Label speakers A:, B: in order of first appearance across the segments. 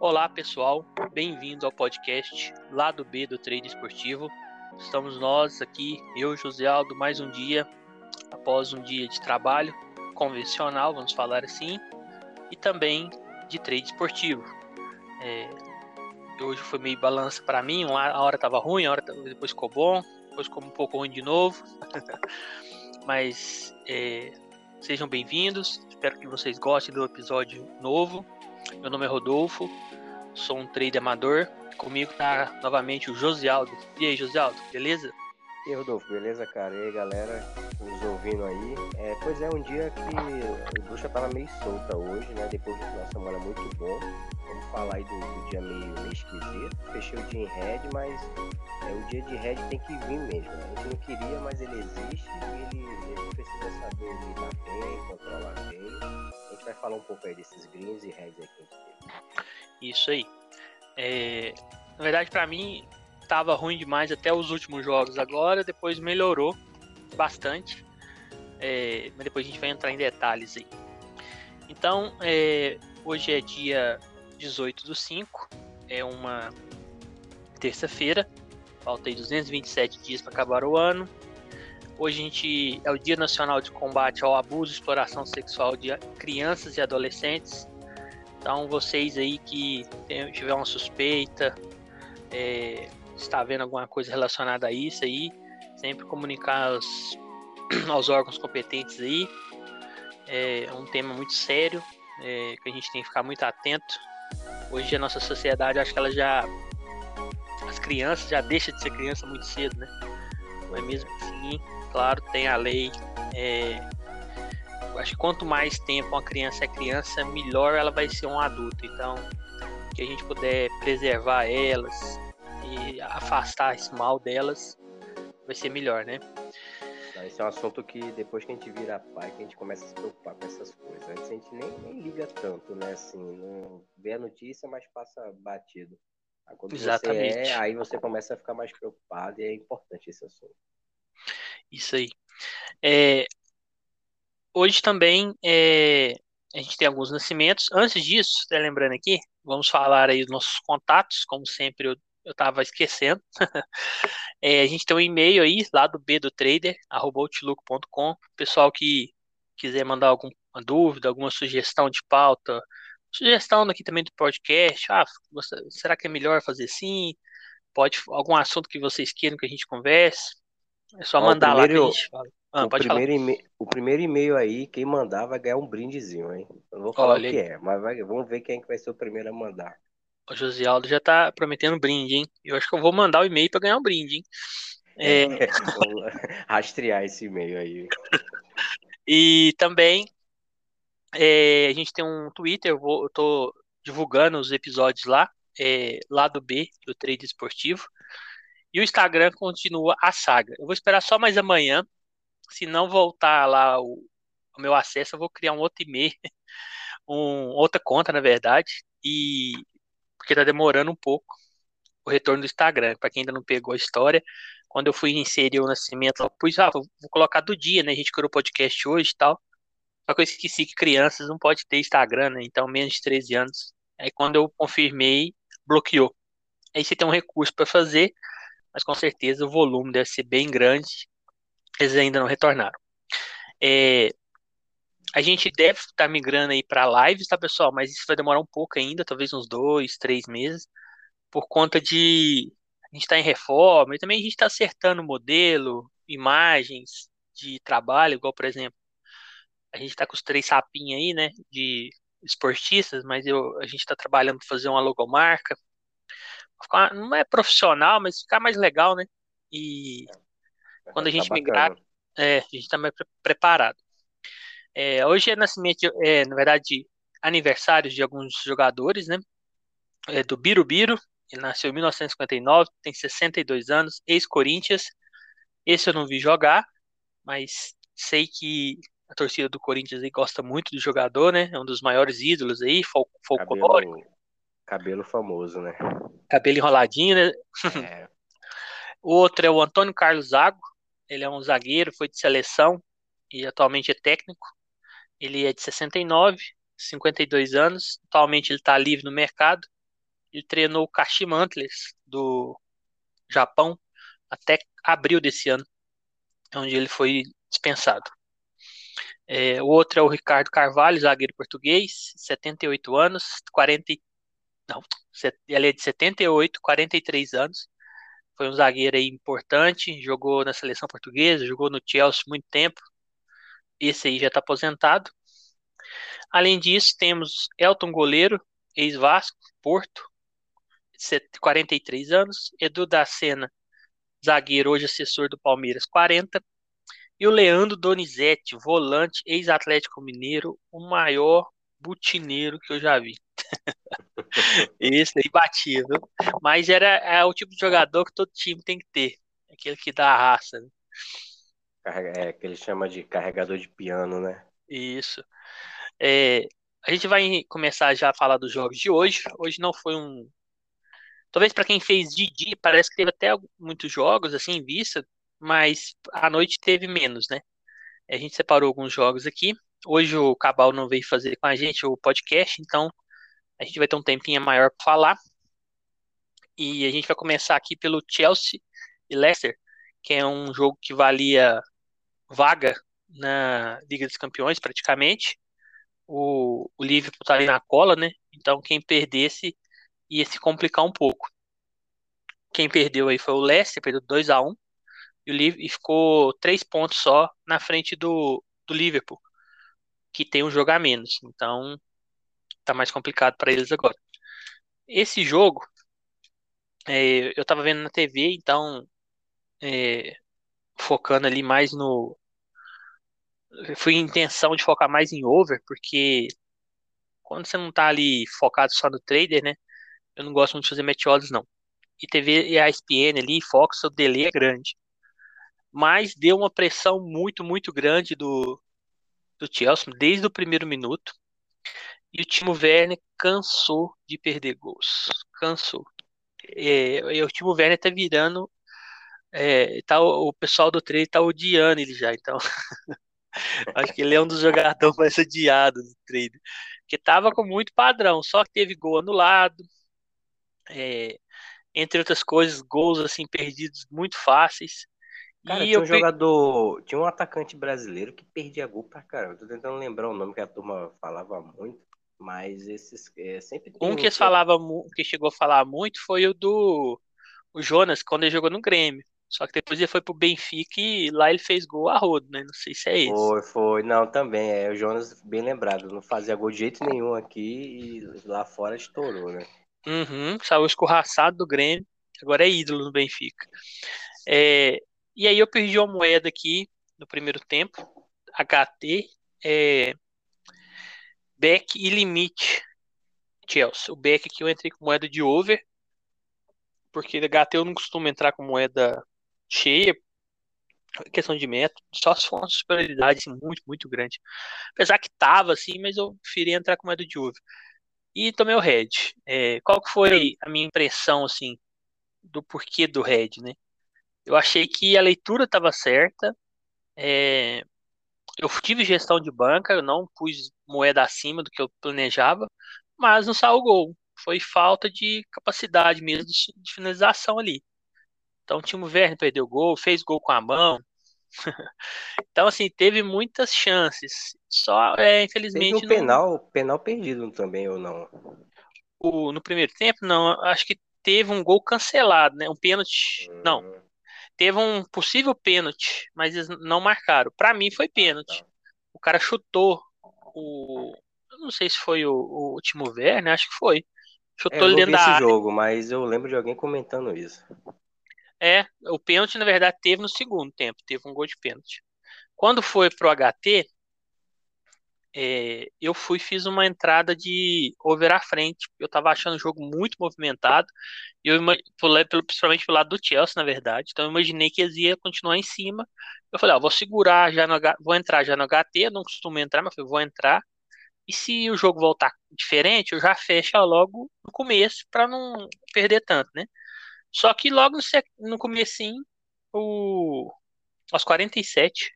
A: Olá pessoal, bem-vindo ao podcast Lado B do Trade Esportivo. Estamos nós aqui, eu, José Aldo, mais um dia, após um dia de trabalho convencional, vamos falar assim, e também de trade esportivo. É, hoje foi meio balança para mim, a hora estava ruim, a hora depois ficou bom, depois ficou um pouco ruim de novo. Mas é, sejam bem-vindos, espero que vocês gostem do episódio novo. Meu nome é Rodolfo, sou um trader amador. Comigo tá novamente o Josialdo. E aí, Josialdo, beleza?
B: Rodolfo, beleza, cara? E aí, galera, nos ouvindo aí. É, pois é, um dia que o bruxa tava meio solta hoje, né? Depois de uma semana muito bom. Vamos falar aí do, do dia meio, meio esquisito. Fechei o dia em red, mas é, o dia de red tem que vir mesmo. Né? A gente não queria, mas ele existe e ele, ele precisa saber lidar bem, controlar bem. A gente vai falar um pouco aí desses greens e reds aí que a gente teve.
A: Isso aí. É, na verdade, para mim, tava ruim demais até os últimos jogos. Agora, depois melhorou bastante. É, mas depois a gente vai entrar em detalhes aí. Então, é, hoje é dia 18 do 5, é uma terça-feira. Falta aí 227 dias para acabar o ano. Hoje a gente é o Dia Nacional de Combate ao Abuso e Exploração Sexual de Crianças e Adolescentes. Então, vocês aí que tiver uma suspeita, é, está vendo alguma coisa relacionada a isso aí, sempre comunicar aos, aos órgãos competentes aí. É um tema muito sério, é, que a gente tem que ficar muito atento. Hoje a nossa sociedade, acho que ela já. As crianças já deixam de ser criança muito cedo, né? Mas mesmo assim, claro, tem a lei. É, acho que quanto mais tempo uma criança é criança, melhor ela vai ser um adulto. Então, que a gente puder preservar elas e afastar esse mal delas, vai ser melhor, né?
B: Esse é um assunto que depois que a gente vira pai, que a gente começa a se preocupar com essas coisas. Antes a gente nem, nem liga tanto, né? Assim, não vê a notícia, mas passa batido. Exatamente. você é, aí você começa a ficar mais preocupado e é importante esse assunto.
A: Isso aí. É, hoje também é, a gente tem alguns nascimentos. Antes disso, até lembrando aqui, vamos falar aí dos nossos contatos, como sempre eu, eu tava esquecendo. é, a gente tem um e-mail aí, lá do B do Trader, outlook.com. Pessoal que quiser mandar alguma dúvida, alguma sugestão de pauta, sugestão aqui também do podcast. Ah, você, será que é melhor fazer assim? Pode algum assunto que vocês queiram que a gente converse? É só mandar lá que a gente.
B: Ah, o, primeiro o primeiro e-mail aí, quem mandar vai ganhar um brindezinho, hein? Eu não vou falar Olha. o que é, mas vai, vamos ver quem é que vai ser o primeiro a mandar.
A: O Josialdo já tá prometendo brinde, hein? Eu acho que eu vou mandar o e-mail para ganhar um brinde, hein?
B: É... é rastrear esse e-mail aí.
A: e também é, a gente tem um Twitter, eu, vou, eu tô divulgando os episódios lá, é, lado B do Trade Esportivo. E o Instagram continua a saga. Eu vou esperar só mais amanhã se não voltar lá o, o meu acesso, eu vou criar um outro e-mail, um, outra conta, na verdade, e porque tá demorando um pouco o retorno do Instagram. Para quem ainda não pegou a história, quando eu fui inserir o nascimento, eu pus, ah, vou, colocar do dia, né? A gente criou o podcast hoje e tal. Só que eu esqueci que crianças não pode ter Instagram, né? Então, menos de 13 anos. Aí quando eu confirmei, bloqueou. Aí você tem um recurso para fazer, mas com certeza o volume deve ser bem grande eles ainda não retornaram. É, a gente deve estar migrando aí para lives, tá, pessoal? Mas isso vai demorar um pouco ainda, talvez uns dois, três meses, por conta de a gente está em reforma e também a gente está acertando modelo, imagens de trabalho, igual, por exemplo, a gente está com os três sapinhos aí, né, de esportistas, mas eu, a gente está trabalhando para fazer uma logomarca. Não é profissional, mas ficar mais legal, né? E quando a gente tá migrar, é, a gente está mais pre preparado. É, hoje é nascimento, é, na verdade, aniversários de alguns jogadores, né? É, do Birubiru, ele nasceu em 1959, tem 62 anos, ex-Corinthians. Esse eu não vi jogar, mas sei que a torcida do Corinthians aí gosta muito do jogador, né? É um dos maiores ídolos aí, fol folclórico.
B: Cabelo, cabelo famoso, né?
A: Cabelo enroladinho, né? É. o outro é o Antônio Carlos Zago, ele é um zagueiro, foi de seleção e atualmente é técnico. Ele é de 69, 52 anos. Atualmente ele está livre no mercado. Ele treinou o Kashima Antlers do Japão até abril desse ano, onde ele foi dispensado. É, o outro é o Ricardo Carvalho, zagueiro português, 78 anos, 40, não, ele é de 78, 43 anos. Foi um zagueiro aí importante, jogou na seleção portuguesa, jogou no Chelsea muito tempo. Esse aí já está aposentado. Além disso, temos Elton Goleiro, ex-Vasco, Porto, 43 anos. Edu da Sena, zagueiro, hoje assessor do Palmeiras, 40. E o Leandro Donizete, volante, ex-Atlético Mineiro, o maior butineiro que eu já vi. Esse aí batia, viu? Mas era é o tipo de jogador que todo time tem que ter. Aquele que dá a raça. Né?
B: É, que ele chama de carregador de piano, né?
A: Isso. É, a gente vai começar já a falar dos jogos de hoje. Hoje não foi um. Talvez para quem fez de dia, parece que teve até muitos jogos assim em vista, mas à noite teve menos, né? A gente separou alguns jogos aqui. Hoje o Cabal não veio fazer com a gente o podcast, então a gente vai ter um tempinho maior para falar. E a gente vai começar aqui pelo Chelsea e Leicester, que é um jogo que valia vaga na Liga dos Campeões, praticamente. O, o Liverpool tá ali na cola, né? Então quem perdesse ia se complicar um pouco. Quem perdeu aí foi o Leicester, perdeu 2 a 1 e o Liverpool ficou três pontos só na frente do, do Liverpool, que tem um jogo a menos. Então tá mais complicado para eles agora. Esse jogo, é, eu tava vendo na TV, então é, focando ali mais no. Fui intenção de focar mais em over, porque quando você não tá ali focado só no trader, né? Eu não gosto muito de fazer odds, não. E TV e a ESPN ali, Fox, o delay é grande. Mas deu uma pressão muito, muito grande do, do Chelsea desde o primeiro minuto. E o Timo Werner cansou de perder gols. Cansou. É, e o Timo Werner tá virando. É, tá, o pessoal do trade tá odiando ele já, então. Acho que ele é um dos jogadores mais odiados do trade. Porque tava com muito padrão, só que teve gol anulado. É, entre outras coisas, gols assim perdidos muito fáceis.
B: Cara, e tinha um jogador, tinha um atacante brasileiro que perdia gol pra caramba. Tô tentando lembrar o nome que a turma falava muito. Mas esses é, sempre
A: Um que, falava, que chegou a falar muito foi o do o Jonas, quando ele jogou no Grêmio. Só que depois ele foi pro Benfica e lá ele fez gol a rodo, né? Não sei se é esse.
B: Foi, foi. Não, também. É o Jonas, bem lembrado. Não fazia gol de jeito nenhum aqui e lá fora estourou, né?
A: Uhum, saiu escorraçado do Grêmio. Agora é ídolo no Benfica. É, e aí eu perdi uma moeda aqui no primeiro tempo. HT. É, Beck e limite. Chelsea. O Beck aqui eu entrei com moeda de over. Porque HT eu não costumo entrar com moeda cheia. Questão de método. Só se for uma superioridade assim, muito, muito grande. Apesar que tava assim, mas eu preferi entrar com moeda de over. E tomei o red. É, qual que foi a minha impressão assim do porquê do red, né? Eu achei que a leitura estava certa. É, eu tive gestão de banca, eu não pus moeda acima do que eu planejava, mas não saiu gol. Foi falta de capacidade mesmo de finalização ali. Então o time Werner perdeu gol, fez gol com a mão. então, assim, teve muitas chances. Só, é, infelizmente. Teve
B: um penal, penal perdido também, ou não?
A: O, no primeiro tempo, não. Acho que teve um gol cancelado, né? Um pênalti. Hum. Não teve um possível pênalti, mas eles não marcaram. Para mim foi pênalti. O cara chutou o. Eu não sei se foi o, o Timo Werner, acho que foi.
B: Chutou é, ele dentro da esse área. jogo, mas eu lembro de alguém comentando isso.
A: É, o pênalti na verdade teve no segundo tempo, teve um gol de pênalti. Quando foi pro HT, é, eu fui fiz uma entrada de over à frente. Eu tava achando o jogo muito movimentado. E eu pulei, principalmente pelo lado do Chelsea, na verdade. Então eu imaginei que eles iam continuar em cima. Eu falei, ó, vou segurar já no vou entrar já no HT, eu não costumo entrar, mas eu vou entrar. E se o jogo voltar diferente, eu já fecho logo no começo para não perder tanto, né? Só que logo no, comecinho, o aos 47,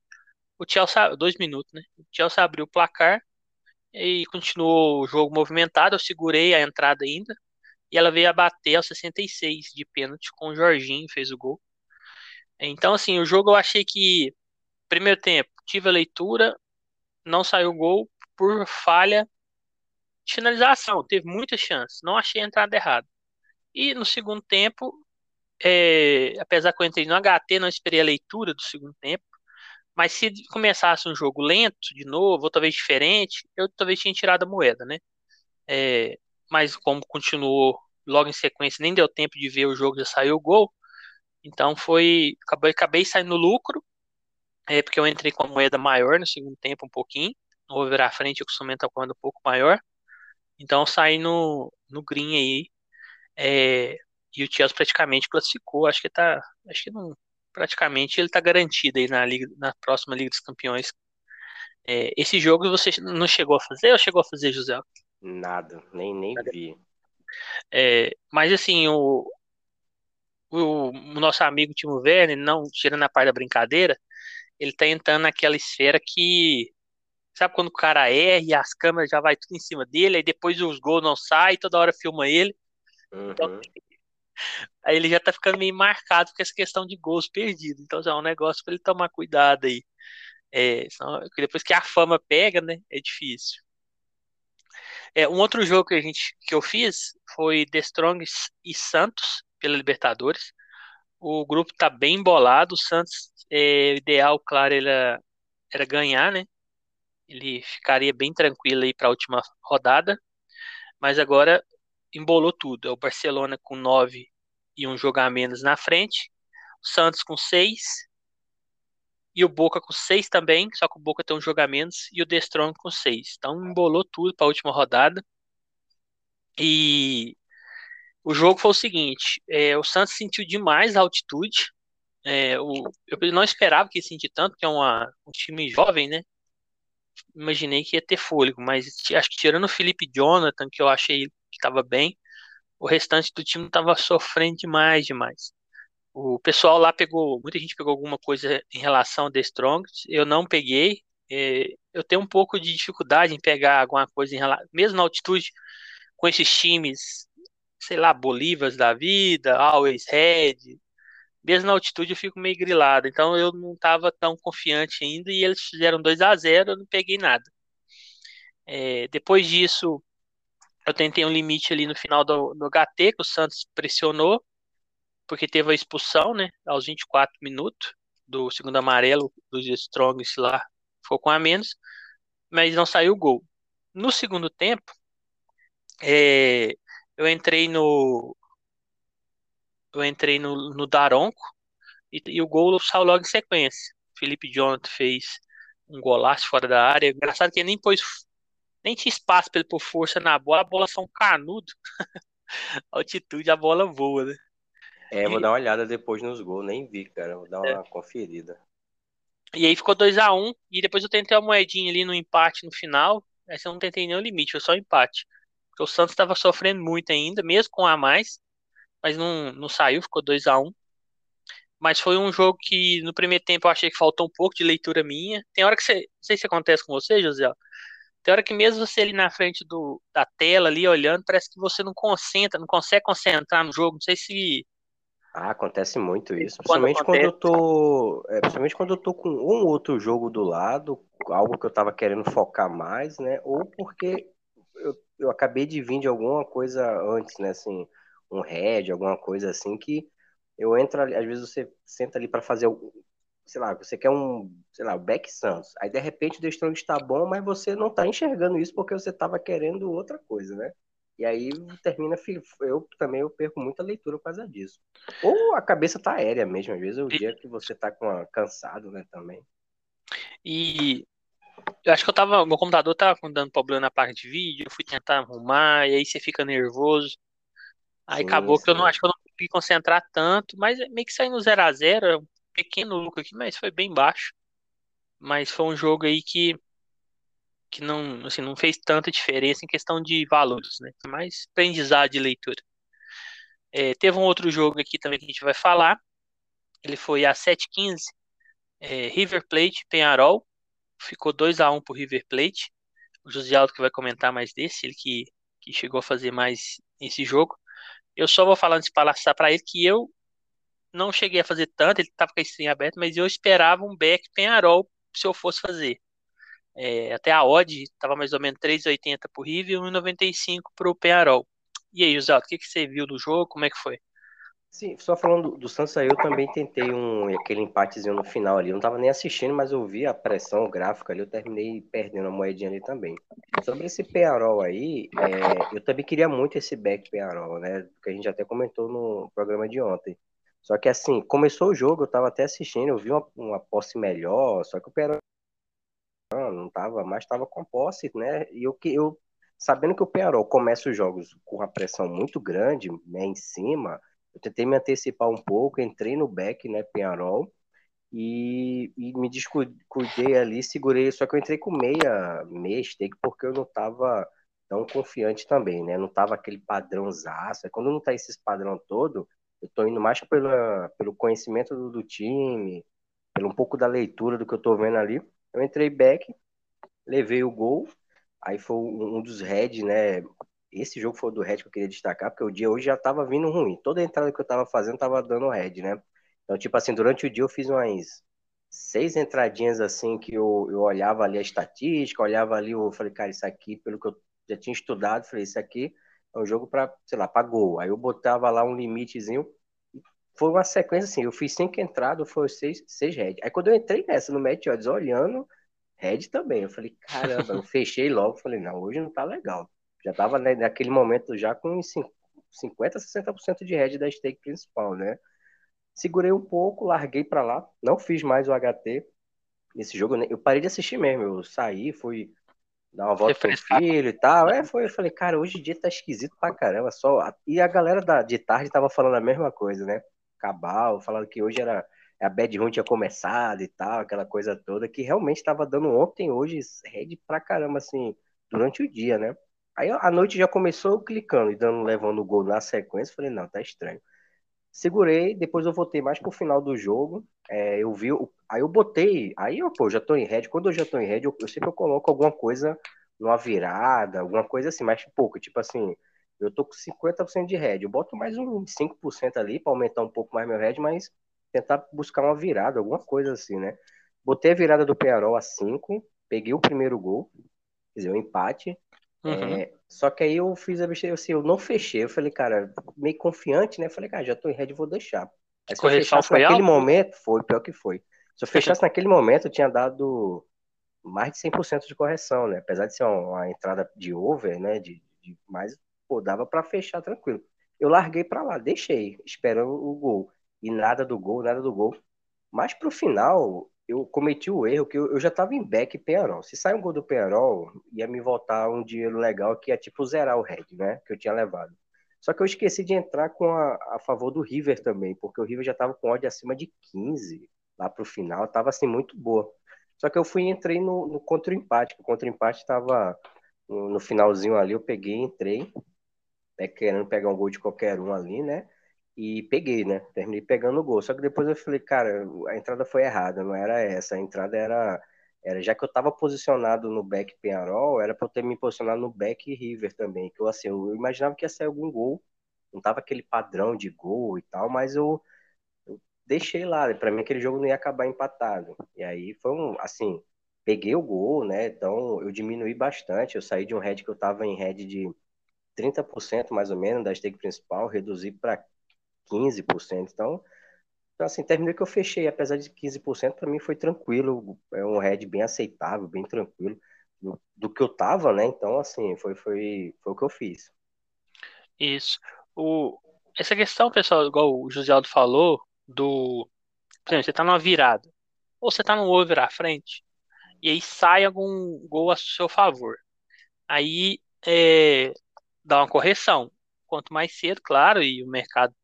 A: o Chelsea, dois minutos, né? O Chelsea abriu o placar e continuou o jogo movimentado. Eu segurei a entrada ainda. e ela veio a bater aos 66 de pênalti com o Jorginho, fez o gol. Então, assim, o jogo eu achei que, primeiro tempo, tive a leitura, não saiu gol por falha de finalização, teve muitas chances, não achei a entrada errada. E no segundo tempo, é, apesar que eu entrei no HT, não esperei a leitura do segundo tempo, mas se começasse um jogo lento de novo, ou talvez diferente, eu talvez tinha tirado a moeda, né? É, mas como continuou logo em sequência, nem deu tempo de ver o jogo, já saiu o gol. Então foi. Acabei, acabei saindo no lucro, é, porque eu entrei com a moeda maior no segundo tempo, um pouquinho. No over à frente, eu costumo estar com a moeda um pouco maior. Então saí no, no green aí. É, e o Chelsea praticamente classificou. Acho que tá. Acho que não. Praticamente ele tá garantido aí na, Liga, na próxima Liga dos Campeões. É, esse jogo você não chegou a fazer ou chegou a fazer, José?
B: Nada, nem, nem vi.
A: É, mas assim, o, o, o, nosso amigo Timo Werner, não tirando a parte da brincadeira, ele tá entrando naquela esfera que. Sabe quando o cara erra e as câmeras já vai tudo em cima dele, aí depois os gols não saem, toda hora filma ele. Então, uhum. Então, aí ele já tá ficando meio marcado com essa questão de gols perdidos. Então já é um negócio para ele tomar cuidado aí. É, depois que a fama pega, né? É difícil. É, um outro jogo que a gente que eu fiz foi The Strongs e Santos pela Libertadores. O grupo tá bem embolado. O Santos, é, ideal, claro, era, era ganhar, né? Ele ficaria bem tranquilo aí para a última rodada. Mas agora embolou tudo. É o Barcelona com 9 e um jogo a menos na frente. O Santos com 6. E o Boca com 6 também, só que o Boca tem um jogo a menos. E o The Strong com 6. Então embolou tudo para a última rodada. E o jogo foi o seguinte: é, o Santos sentiu demais a altitude. É, o, eu não esperava que sentir tanto, que é uma, um time jovem, né? Imaginei que ia ter fôlego, mas acho que tirando o Felipe Jonathan, que eu achei que estava bem, o restante do time estava sofrendo demais, demais. O pessoal lá pegou, muita gente pegou alguma coisa em relação a The Strongest, eu não peguei. É, eu tenho um pouco de dificuldade em pegar alguma coisa em relação, mesmo na altitude, com esses times sei lá, Bolivas da vida, Always Red. Mesmo na altitude eu fico meio grilado. Então eu não estava tão confiante ainda e eles fizeram 2 a 0 eu não peguei nada. É, depois disso, eu tentei um limite ali no final do, do HT, que o Santos pressionou, porque teve a expulsão, né, aos 24 minutos do segundo amarelo dos Strongs lá, ficou com a menos, mas não saiu o gol. No segundo tempo, é, eu entrei no. Eu entrei no, no Daronco e, e o gol saiu logo em sequência. Felipe Jonathan fez um golaço fora da área. Engraçado que ele nem pôs. Nem tinha espaço para ele pôr força na bola, a bola só um canudo. altitude, a bola voa, né?
B: É, vou e... dar uma olhada depois nos gols, nem vi, cara. Vou dar uma é. conferida.
A: E aí ficou 2 a 1 um, e depois eu tentei uma moedinha ali no empate no final. Essa eu não tentei nenhum limite, foi só empate. Porque o Santos estava sofrendo muito ainda, mesmo com a mais, mas não, não saiu, ficou 2 a 1 um. Mas foi um jogo que no primeiro tempo eu achei que faltou um pouco de leitura minha. Tem hora que você. Não sei se acontece com você, José. Tem hora que mesmo você ali na frente do, da tela, ali olhando, parece que você não concentra, não consegue concentrar no jogo. Não sei se.
B: Ah, acontece muito isso. Principalmente quando, quando eu tô. É, principalmente quando eu tô com um outro jogo do lado, algo que eu tava querendo focar mais, né? Ou porque eu, eu acabei de vir de alguma coisa antes, né? Assim, um head, alguma coisa assim, que eu entro ali, às vezes você senta ali para fazer, sei lá, você quer um, sei lá, o back Santos. Aí de repente o The Strong está bom, mas você não tá enxergando isso porque você tava querendo outra coisa, né? E aí termina, eu também eu perco muita leitura por causa disso. Ou a cabeça tá aérea mesmo, às vezes é o dia que você tá com a, cansado, né, também.
A: E eu acho que eu tava. Meu computador tava dando problema na parte de vídeo, eu fui tentar arrumar, e aí você fica nervoso. Aí sim, acabou sim. que eu não acho que eu não consegui concentrar tanto, mas meio que saiu no 0x0, é um pequeno lucro aqui, mas foi bem baixo. Mas foi um jogo aí que, que não, assim, não fez tanta diferença em questão de valores, né? Mais aprendizado de leitura. É, teve um outro jogo aqui também que a gente vai falar. Ele foi a 7h15, é, River Plate, Penharol ficou 2 a 1 pro River Plate. O José Aldo que vai comentar mais desse, ele que, que chegou a fazer mais esse jogo. Eu só vou falando de palastrar para ele que eu não cheguei a fazer tanto, ele estava com a stream aberta, mas eu esperava um back Penharol se eu fosse fazer. É, até a odd estava mais ou menos 3,80 para o River e 1,95 para o Penharol. E aí, José, o que, que você viu do jogo? Como é que foi?
B: Sim, só falando do, Santos aí, eu também tentei um, aquele empatezinho no final ali. Eu não tava nem assistindo, mas eu vi a pressão gráfica ali, eu terminei perdendo a moedinha ali também. Sobre esse Penarol aí, é, eu também queria muito esse back Penarol, né? Que a gente até comentou no programa de ontem. Só que assim, começou o jogo, eu tava até assistindo, eu vi uma, uma posse melhor, só que o Penarol não tava, mas tava com posse, né? E eu, eu sabendo que o Penarol começa os jogos com uma pressão muito grande, né, em cima eu tentei me antecipar um pouco, entrei no back, né, Penharol, e, e me descuidei ali, segurei, só que eu entrei com meia, meia stake, porque eu não tava tão confiante também, né, não tava aquele padrãozaço, quando não tá esses padrão todo, eu tô indo mais pela, pelo conhecimento do, do time, pelo um pouco da leitura do que eu tô vendo ali, eu entrei back, levei o gol, aí foi um, dos heads, né, esse jogo foi o do Red que eu queria destacar, porque o dia hoje já tava vindo ruim. Toda entrada que eu tava fazendo tava dando Red, né? Então, tipo assim, durante o dia eu fiz umas seis entradinhas assim que eu, eu olhava ali a estatística, olhava ali, eu falei, cara, isso aqui, pelo que eu já tinha estudado, falei, isso aqui é um jogo para, sei lá, para gol. Aí eu botava lá um limitezinho. Foi uma sequência assim, eu fiz cinco entradas, foi seis, seis red. Aí quando eu entrei nessa no match odds, olhando, red também. Eu falei, caramba, eu fechei logo, falei, não, hoje não tá legal já estava né, naquele momento já com 50, 60% de head da stake principal, né? Segurei um pouco, larguei para lá, não fiz mais o HT. Nesse jogo eu parei de assistir mesmo, eu saí, fui dar uma volta com o filho e tal. É, foi, eu falei, cara, hoje o dia tá esquisito pra caramba, só. E a galera da, de tarde tava falando a mesma coisa, né? Cabal, falando que hoje era a Bad Run tinha começado e tal, aquela coisa toda, que realmente estava dando ontem, hoje, head pra caramba, assim, durante o dia, né? Aí a noite já começou clicando e dando, levando o gol na sequência. Falei, não, tá estranho. Segurei, depois eu voltei mais pro final do jogo. É, eu vi, aí eu botei, aí eu, pô, já tô em red. Quando eu já tô em red, eu, eu sempre eu coloco alguma coisa numa virada, alguma coisa assim, mais pouco. Tipo assim, eu tô com 50% de red. Eu boto mais um 5% ali para aumentar um pouco mais meu red, mas tentar buscar uma virada, alguma coisa assim, né? Botei a virada do Pearol a 5, peguei o primeiro gol, quer dizer, o um empate. Uhum. É, só que aí eu fiz a besteira, assim, eu não fechei. Eu falei, cara, meio confiante, né? Eu falei, cara, já tô em red, vou deixar. Aí, se Correção eu fechasse naquele alto? momento, foi pior que foi. Se eu fechasse naquele momento, eu tinha dado mais de 100% de correção, né? Apesar de ser uma, entrada de over, né? De, de mais, pô, dava para fechar tranquilo. Eu larguei para lá, deixei, esperando o gol. E nada do gol, nada do gol. Mas pro final, eu cometi o erro que eu, eu já estava em back Penarol. Se sair um gol do Penarol, ia me voltar um dinheiro legal que ia tipo zerar o red, né? Que eu tinha levado. Só que eu esqueci de entrar com a, a favor do River também, porque o River já estava com odd acima de 15 lá pro final, tava assim muito boa. Só que eu fui e entrei no, no contra-empate, o contra-empate estava no, no, finalzinho ali, eu peguei, entrei, né, querendo pegar um gol de qualquer um ali, né? E peguei, né? Terminei pegando o gol. Só que depois eu falei, cara, a entrada foi errada, não era essa. A entrada era, era já que eu estava posicionado no back Penarol, era para eu ter me posicionado no back River também. Que eu assim, eu imaginava que ia sair algum gol, não tava aquele padrão de gol e tal, mas eu, eu deixei lá. Para mim aquele jogo não ia acabar empatado. E aí foi um, assim, peguei o gol, né? Então eu diminuí bastante. Eu saí de um head que eu tava em head de 30% mais ou menos da stake principal, reduzi para 15%. Então, então, assim, terminei que eu fechei, apesar de 15%, para mim foi tranquilo, é um head bem aceitável, bem tranquilo, do, do, que eu tava, né? Então, assim, foi, foi, foi o que eu fiz.
A: Isso. O, essa questão, pessoal, igual o José Aldo falou, do. Por exemplo, você tá numa virada, ou você tá no over à frente, e aí sai algum gol a seu favor. Aí é, dá uma correção. Quanto mais cedo, claro, e o mercado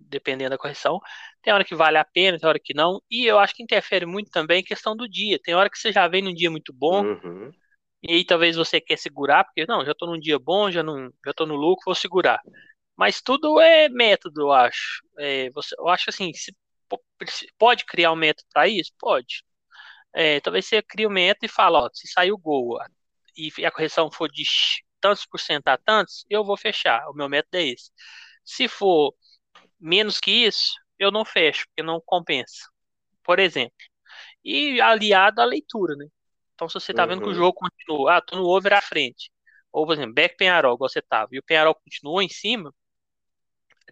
A: dependendo da correção. Tem hora que vale a pena, tem hora que não. E eu acho que interfere muito também a questão do dia. Tem hora que você já vem num dia muito bom, uhum. e aí talvez você quer segurar, porque não, já tô num dia bom, já, não, já tô no lucro, vou segurar. Mas tudo é método, eu acho. É, você, eu acho assim, se, pode criar um método para isso? Pode. É, talvez você crie um método e fala, ó, se sair o gol e a correção for de tantos por cento a tantos, eu vou fechar. O meu método é esse. Se for menos que isso, eu não fecho, porque não compensa. Por exemplo. E aliado à leitura, né? Então, se você tá vendo que o
B: Uhum.
A: jogo continua, ah, tô no over à frente. Ou, por exemplo, back Penharol, igual você tava, e o Penharol continuou em cima,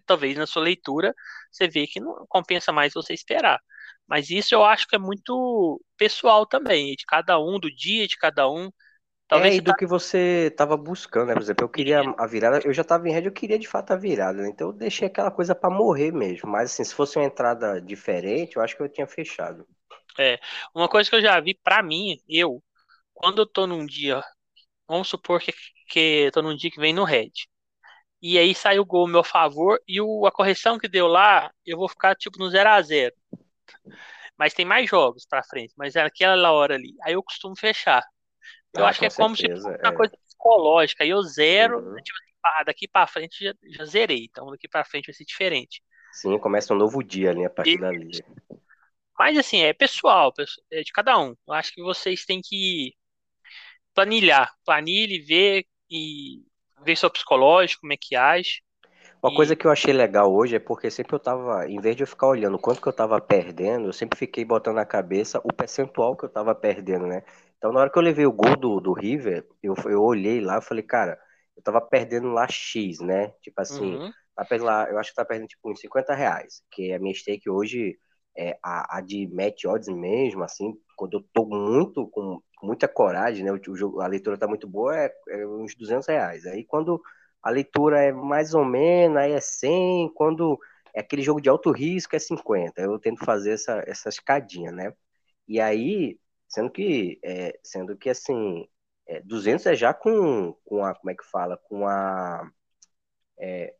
A: talvez na sua leitura você vê que não compensa mais você esperar. Mas isso eu acho que é muito pessoal também, de cada um, do dia de cada um. Talvez
B: É, e
A: você tá
B: do que você tava buscando, né? Por exemplo, eu queria a virada, eu já tava em rede, eu queria de fato a virada, né? Então eu deixei aquela coisa pra morrer mesmo. Mas assim, se fosse uma entrada diferente, eu acho que eu tinha fechado.
A: É, uma coisa que eu já vi pra mim, eu, quando eu tô num dia, vamos supor que, que tô num dia que vem no red, e aí sai o gol meu favor, e o, a correção que deu lá, eu vou ficar tipo no zero a zero Mas tem mais jogos pra frente, mas é aquela hora ali. Aí eu costumo fechar. Eu
B: Ah,
A: acho que é como se
B: certeza.
A: fosse uma
B: É.
A: coisa psicológica. Aí eu zero,
B: Uhum.
A: tipo assim, daqui pra frente já, já zerei. Então daqui pra frente vai ser diferente.
B: Sim, começa um novo dia ali a partir
A: E-
B: dali.
A: Mas assim, é pessoal, pesso- é de cada um. Eu acho que vocês têm que planilhar. Planilhe, ver e ver seu psicológico, como é que age.
B: Uma
A: E-
B: coisa que eu achei legal hoje é porque sempre eu tava, em vez de eu ficar olhando quanto que eu tava perdendo, eu sempre fiquei botando na cabeça o percentual que eu tava perdendo, né? Então, na hora que eu levei o gol do, do River, eu, eu olhei lá e falei, cara, eu tava perdendo lá X, né? Tipo assim,
A: Uhum.
B: tá perdendo lá, eu acho que tá perdendo tipo uns 50 reais, que a minha stake hoje é a, a de match odds mesmo, assim, quando eu tô muito, com muita coragem, né? O, o jogo, a leitura tá muito boa, é, é uns 200 reais. Aí quando a leitura é mais ou menos, aí é 100, quando é aquele jogo de alto risco é 50. Eu tento fazer essa, essa escadinha, né? E aí, sendo que, é, sendo que assim, é, 200 é já com, com a, como é que fala, com a, é,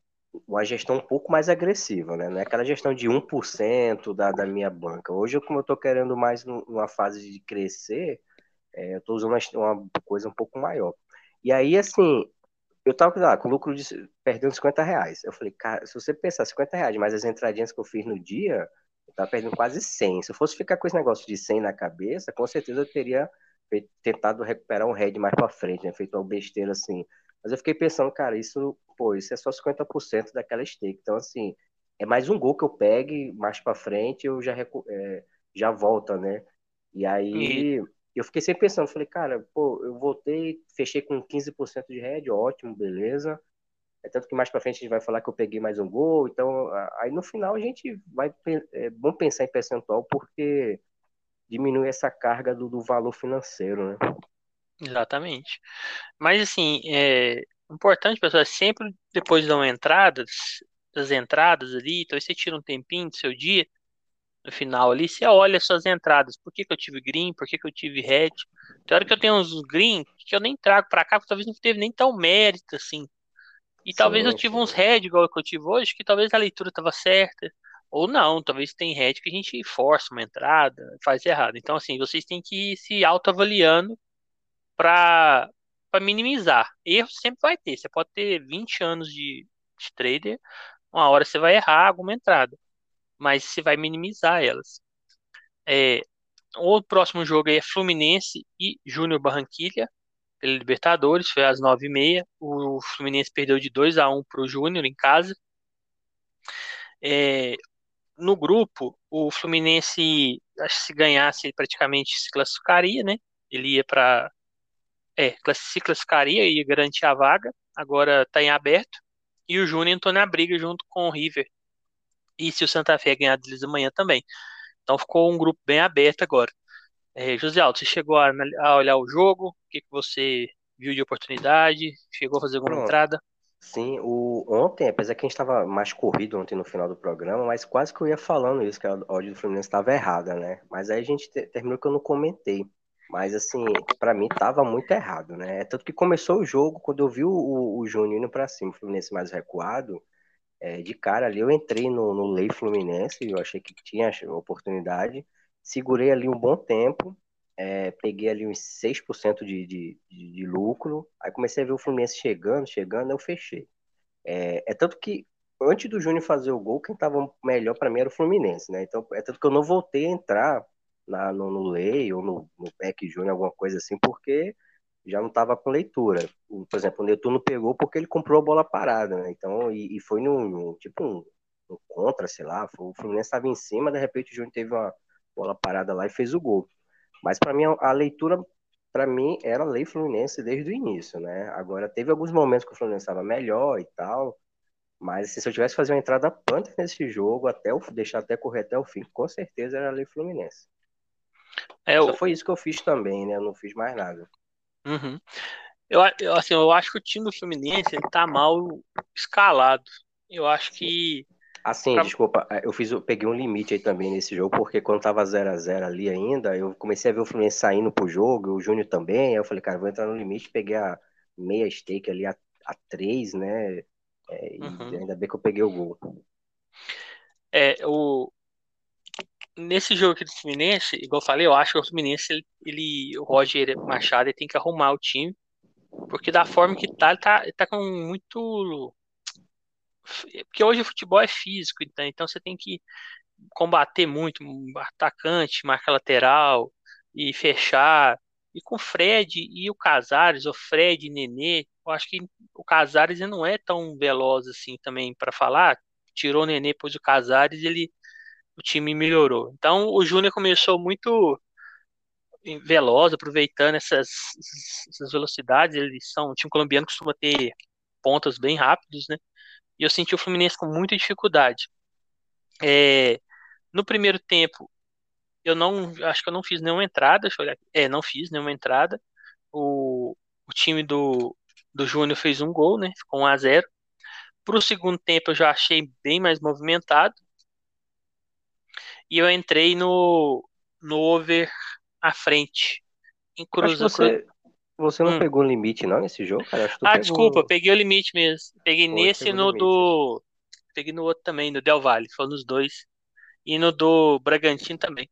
B: uma gestão um pouco mais agressiva, né? Não é aquela gestão de 1% da, da minha banca. Hoje, como eu tô querendo mais numa fase de crescer, é, eu tô usando uma, coisa um pouco maior. E aí, assim, eu tava lá, com lucro de perdendo 50 reais. Eu falei, cara, se você pensar 50 reais, mais as entradinhas que eu fiz no dia, eu tava perdendo quase 100. Se eu fosse ficar com esse negócio de 100 na cabeça, com certeza eu teria feito- tentado recuperar um head mais pra frente, né? Feito uma besteira assim. Mas eu fiquei pensando, cara, isso, pô, isso é só 50% daquela stake. Então, assim, é mais um gol que eu pegue mais pra frente, eu já, recu- é, já volta, né? E aí eu fiquei sempre pensando, falei, cara, pô, eu voltei, fechei com 15% de head, ótimo, beleza. É tanto que mais pra frente a gente vai falar que eu peguei mais um gol, então aí no final a gente vai, é bom pensar em percentual porque diminui essa carga do, do valor financeiro, né?
A: Exatamente. Mas assim, é importante, pessoal, é sempre depois de dar uma entrada, das entradas ali, então você tira um tempinho do seu dia, no final ali, você olha as suas entradas. Por que que eu tive green? Por que que eu tive red? Tem hora que eu tenho uns green que eu nem trago pra cá, porque talvez não teve nem tão mérito assim. E talvez eu
B: Sim,
A: tive
B: sim.
A: uns red igual que eu tive hoje, que talvez a leitura estava certa. Ou não, talvez tem red que a gente força uma entrada, faz errado. Então, assim, vocês têm que ir se autoavaliando para minimizar. Erro sempre vai ter. Você pode ter 20 anos de, de trader, uma hora você vai errar alguma entrada, mas você vai minimizar elas. É, o próximo jogo aí é Fluminense e Júnior Barranquilla, pela Libertadores, foi às 9h30. O Fluminense perdeu de 2 a 1 para o Júnior em casa. É, no grupo, o Fluminense, se ganhasse, praticamente se classificaria, né? Ele ia para. É, se classificaria e garantir a vaga. Agora está em aberto. E o Júnior entrou na briga junto com o River. E se o Santa Fé ganhar deles amanhã também. Então ficou um grupo bem aberto agora. É, José Aldo, você chegou a, a olhar o jogo? O que, que você viu de oportunidade? Chegou a fazer alguma
B: Pronto.
A: entrada?
B: Sim, o, ontem, apesar que a gente estava mais corrido ontem no final do programa, mas quase que eu ia falando isso, que a odd do Fluminense estava errada, né? Mas aí a gente te- terminou que eu não comentei. Mas assim, pra mim tava muito errado, né? Tanto que começou o jogo, quando eu vi o, o, Júnior indo pra cima, o Fluminense mais recuado, é, de cara ali eu entrei no, no Lei Fluminense, eu achei que tinha oportunidade, segurei ali um bom tempo, é, peguei ali uns 6% de, de, de, de lucro, aí comecei a ver o Fluminense chegando, chegando, eu fechei. É, é tanto que antes do Júnior fazer o gol, quem tava melhor pra mim era o Fluminense, né? Então é tanto que eu não voltei a entrar na, no, no Lei ou no, no Peck Júnior, alguma coisa assim, porque já não estava com leitura. Por exemplo, o Netuno pegou porque ele comprou a bola parada, né? Então, e, e foi num, tipo um, um, contra, sei lá, o Fluminense estava em cima, de repente o Júnior teve uma bola parada lá e fez o gol. Mas para mim a, leitura para mim era lei Fluminense desde o início, né? Agora teve alguns momentos que o Fluminense estava melhor e tal, mas assim, se eu tivesse fazer uma entrada panta nesse jogo, até o, deixar até correr até o fim, com certeza era a lei Fluminense. É, Só foi isso que eu fiz também, né? Eu não fiz mais nada.
A: Uhum. Eu, eu, assim, eu acho que o time do Fluminense ele tá mal escalado. Eu acho que.
B: Assim, pra... desculpa, é, eu fiz, eu peguei um limite aí também nesse jogo, porque quando tava 0 a 0 ali ainda, eu comecei a ver o Fluminense saindo pro jogo, o Júnior também, aí eu falei, cara, vou entrar no limite, peguei a meia stake ali a, a 3, né? É, uhum. E ainda bem que eu peguei o gol.
A: É, o, nesse jogo aqui do Fluminense, igual eu falei, eu acho que o Fluminense, ele, ele o Roger Machado, ele tem que arrumar o time, porque da forma que tá, ele tá, ele tá com muito. Porque hoje o futebol é físico, então, então você tem que combater muito, atacante, marca lateral e fechar. E com o Fred e o Casares, o Fred e Nenê, eu acho que o Casares não é tão veloz assim também para falar. Tirou o Nenê, pôs o Casares, ele o time melhorou. Então o Júnior começou muito veloz, aproveitando essas, essas velocidades. Eles são um time colombiano costuma ter pontas bem rápidos, né? E eu senti o Fluminense com muita dificuldade. É, no primeiro tempo, eu não acho que eu não fiz nenhuma entrada. Deixa eu olhar aqui. É, não fiz nenhuma entrada. O, o time do, do Júnior fez um gol, né? Ficou 1 a 0 Para o segundo tempo eu já achei bem mais movimentado e eu entrei no, no over à frente.
B: Em cruza, você, você não hum. pegou o limite não nesse jogo, cara?
A: ah, pegou... desculpa, peguei o limite mesmo. Peguei Pô, nesse e no do. Peguei no outro também, no Del Valle, foram nos dois. E no do Bragantino também.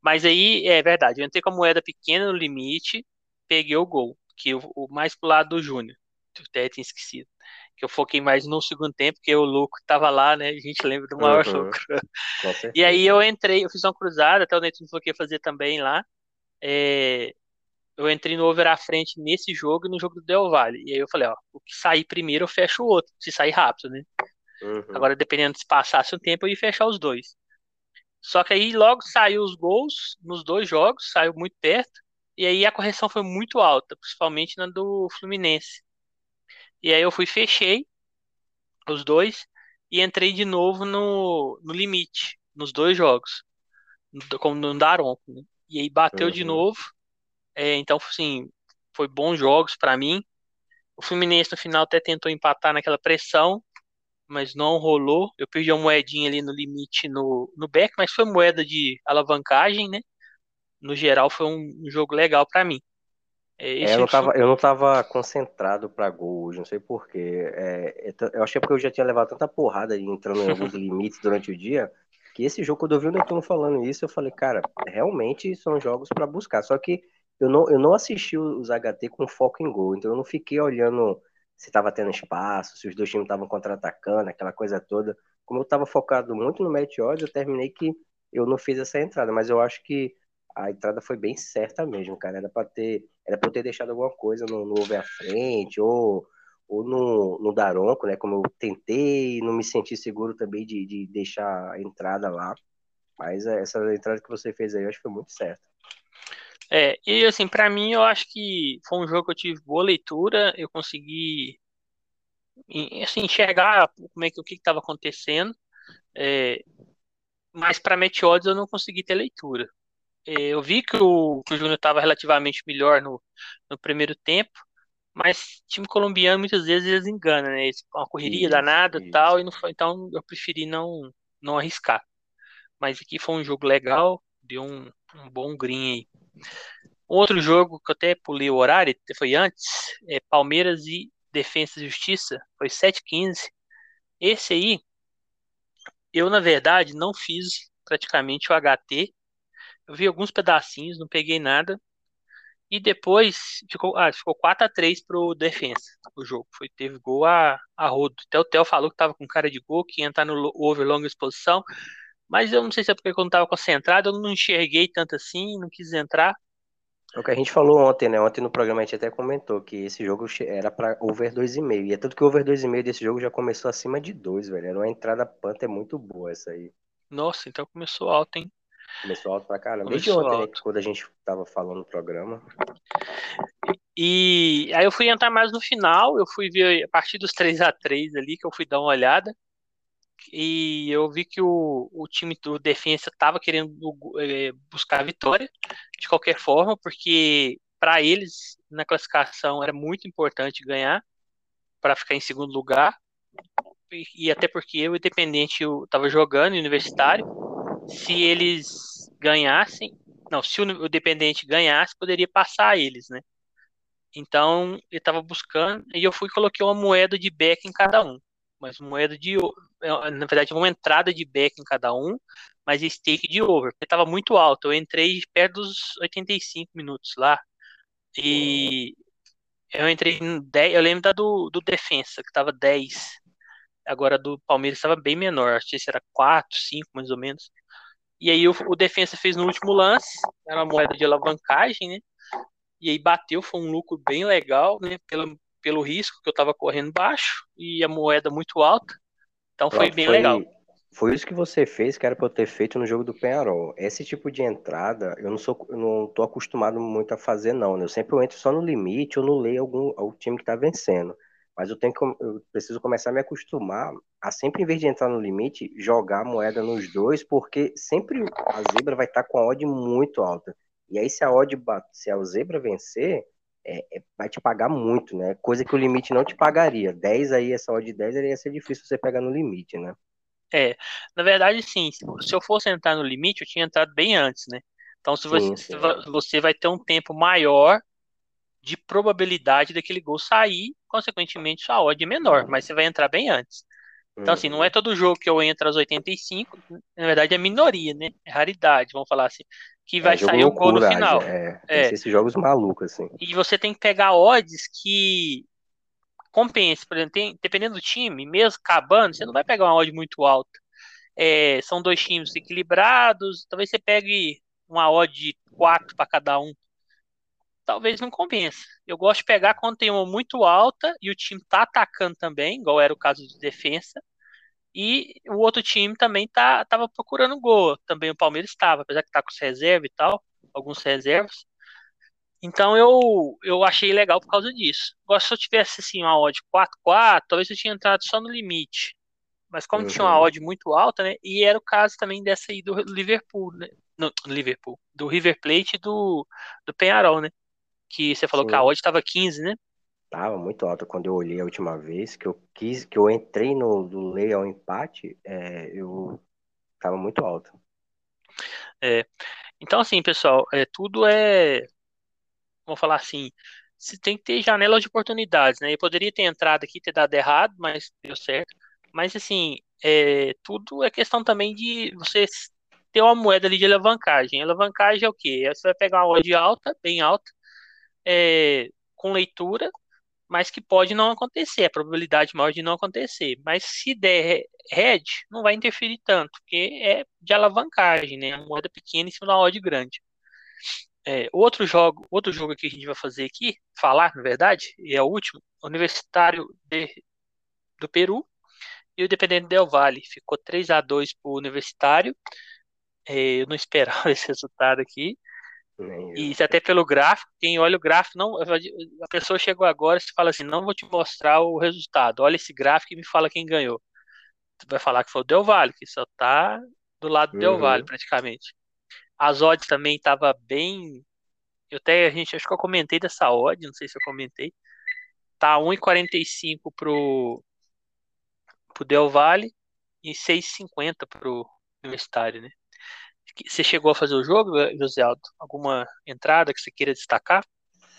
A: Mas aí, é verdade, eu entrei com a moeda pequena no limite, peguei o gol, que o, o mais pro lado do Júnior. Até tinha esquecido que eu foquei mais no segundo tempo, porque o Luco tava lá, né? A gente lembra do maior uhum. lucro. E aí eu entrei, eu fiz uma cruzada, até o Neto falou que ia fazer também lá. É, eu entrei no over à frente nesse jogo e no jogo do Del Valle. E aí eu falei, ó, o que sair primeiro eu fecho o outro, se sair rápido, né? Uhum. Agora, dependendo se passasse um tempo, eu ia fechar os dois. Só que aí logo saiu os gols nos dois jogos, saiu muito perto. E aí a correção foi muito alta, principalmente na do Fluminense. E aí eu fui, fechei os dois e entrei de novo no, no limite, nos dois jogos, como no Daronco, né? E aí bateu uhum. de novo. É, então, assim, foi bons jogos para mim. O Fluminense no final até tentou empatar naquela pressão, mas não rolou. Eu perdi uma moedinha ali no limite no, no back, mas foi moeda de alavancagem, né? No geral, foi um, um jogo legal para mim.
B: É, é, eu, não tava, eu não tava concentrado para gol hoje, não sei porquê. É, eu achei porque eu já tinha levado tanta porrada entrando em alguns limites durante o dia, que esse jogo, quando eu vi o Netuno falando isso, eu falei, cara, realmente são jogos para buscar. Só que eu não, eu não assisti os HT com foco em gol, então eu não fiquei olhando se estava tendo espaço, se os dois times estavam contra-atacando, aquela coisa toda. Como eu estava focado muito no match odds, eu terminei que eu não fiz essa entrada, mas eu acho que a entrada foi bem certa mesmo, cara. Era para ter, era para ter deixado alguma coisa no, no over à frente ou, ou no, no Daronco, né? Como eu tentei, não me senti seguro também de, de deixar a entrada lá. Mas essa entrada que você fez aí, eu acho que foi muito certa.
A: É, e assim, para mim, eu acho que foi um jogo que eu tive boa leitura, eu consegui assim, enxergar como é que, o que estava acontecendo, é, mas para Meteodes eu não consegui ter leitura. É, eu vi que o, que o Júnior estava relativamente melhor no, no primeiro tempo, mas time colombiano muitas vezes eles enganam, né? Eles, uma correria isso, danada e tal, e não foi, então eu preferi não, não arriscar. Mas aqui foi um jogo legal, deu um, um bom green aí. Outro jogo que eu até pulei o horário, foi antes, é Palmeiras e Defesa e Justiça, foi 7h15. Esse aí, eu na verdade não fiz praticamente o HT, eu vi alguns pedacinhos, não peguei nada. E depois ficou, ah, ficou 4 a 3 pro defensa o jogo. Foi, teve gol a, a rodo. Até o Theo falou que tava com cara de gol, que ia entrar no over longa exposição. Mas eu não sei se é porque quando tava concentrado, eu não enxerguei tanto assim, não quis entrar.
B: É o que a gente falou ontem, né? Ontem no programa a gente até comentou que esse jogo era para over 2,5. E é tudo que over 2,5 desse jogo já começou acima de 2, velho. Era uma entrada Panther muito boa essa aí.
A: Nossa, então começou alto, hein?
B: Começou alto pra caramba. Desde ontem, né, quando a gente tava falando no programa.
A: E aí eu fui entrar mais no final, eu fui ver a partir dos 3 a 3 ali, que eu fui dar uma olhada. E eu vi que o, o time do defesa estava querendo é, buscar a vitória de qualquer forma, porque para eles na classificação era muito importante ganhar para ficar em segundo lugar. E, e até porque o Independente estava jogando universitário se eles ganhassem, não, se o Independente ganhasse, poderia passar eles, né? Então, ele estava buscando, e eu fui coloquei uma moeda de back em cada um. Mas moeda de. É, na verdade, uma entrada de back em cada um, mas stake de over, porque estava muito alto. Eu entrei perto dos 85 minutos lá. E eu entrei em 10. Eu lembro da do, do defensa, que estava 10. Agora do Palmeiras estava bem menor, acho que era 4, 5 mais ou menos. E aí o, o defensa fez no último lance, era uma moeda de alavancagem, né? E aí bateu, foi um lucro bem legal, né? Pelo, pelo risco que eu estava correndo baixo e a moeda muito alta. Então foi bem
B: foi,
A: legal.
B: Foi isso que você fez que era para eu ter feito no jogo do Penharol. Esse tipo de entrada, eu não sou, eu não tô acostumado muito a fazer não, né? Eu sempre entro só no limite ou no leio algum o time que está vencendo. Mas eu tenho que, eu preciso começar a me acostumar a sempre, em vez de entrar no limite, jogar a moeda nos dois, porque sempre a zebra vai estar tá com a odd muito alta. E aí, se a odd, se a zebra vencer, é, é, vai te pagar muito, né? Coisa que o limite não te pagaria. 10 aí, essa odd de 10 ia ser difícil você pegar no limite, né?
A: É, na verdade, sim. Se eu fosse entrar no limite, eu tinha entrado bem antes, né? Então, se você, sim, sim. você vai ter um tempo maior de probabilidade daquele gol sair, consequentemente sua odd é menor, mas você vai entrar bem antes. Então, assim, não é todo jogo que eu entro às 85, na verdade é minoria, né? É raridade, vamos falar assim, que vai é, sair o gol no final.
B: É, é. esses jogos malucos, assim.
A: E você tem que pegar odds que compense, por exemplo, tem, dependendo do time, mesmo acabando, você não vai pegar uma odd muito alta. É, são dois times equilibrados, talvez você pegue uma odd de 4 para cada um talvez não compense. Eu gosto de pegar quando tem uma muito alta e o time tá atacando também, igual era o caso de defesa, e o outro time também tá, tava procurando gol. Também o Palmeiras estava, apesar que tá com reserva e tal, alguns reservas. Então eu, eu achei legal por causa disso. Agora, se eu tivesse assim uma odd 4-4, talvez eu tinha entrado só no limite. Mas como uhum. tinha uma odd muito alta, né? E era o caso também dessa aí do Liverpool, né? No, Liverpool, do River Plate e do, do Penharol, né? que você falou Sim. que a odd estava 15, né?
B: Tava muito alta quando eu olhei a última vez, que eu quis, que eu entrei no do lei ao empate, é, eu tava muito alta.
A: É, então assim, pessoal, é, tudo é, vamos falar assim, se tem que ter janela de oportunidades, né? Eu poderia ter entrado aqui, ter dado errado, mas deu certo. Mas assim, é, tudo é questão também de você ter uma moeda ali de alavancagem. Alavancagem é o quê? Você vai pegar uma odd alta, bem alta, é, com leitura, mas que pode não acontecer, a probabilidade maior de não acontecer. Mas se der red, não vai interferir tanto, porque é de alavancagem, né? Uma moeda pequena em cima da odd grande. É, outro jogo, outro jogo que a gente vai fazer aqui, falar, na verdade, e é o último, Universitário de, do Peru e o Independente Del Valle. Ficou 3 a 2 para o Universitário. É, eu não esperava esse resultado aqui. E isso até pelo gráfico, quem olha o gráfico, não, a pessoa chegou agora e fala assim, não vou te mostrar o resultado, olha esse gráfico e me fala quem ganhou. Tu vai falar que foi o Del Valle, que só tá do lado do uhum. Del Valle, praticamente. As odds também tava bem. Eu até, a gente, acho que eu comentei dessa odd, não sei se eu comentei. Tá 1,45 pro, pro Del Valle e 6,50 pro Universitário, né? Você chegou a fazer o jogo, José Aldo? Alguma entrada que você queira destacar?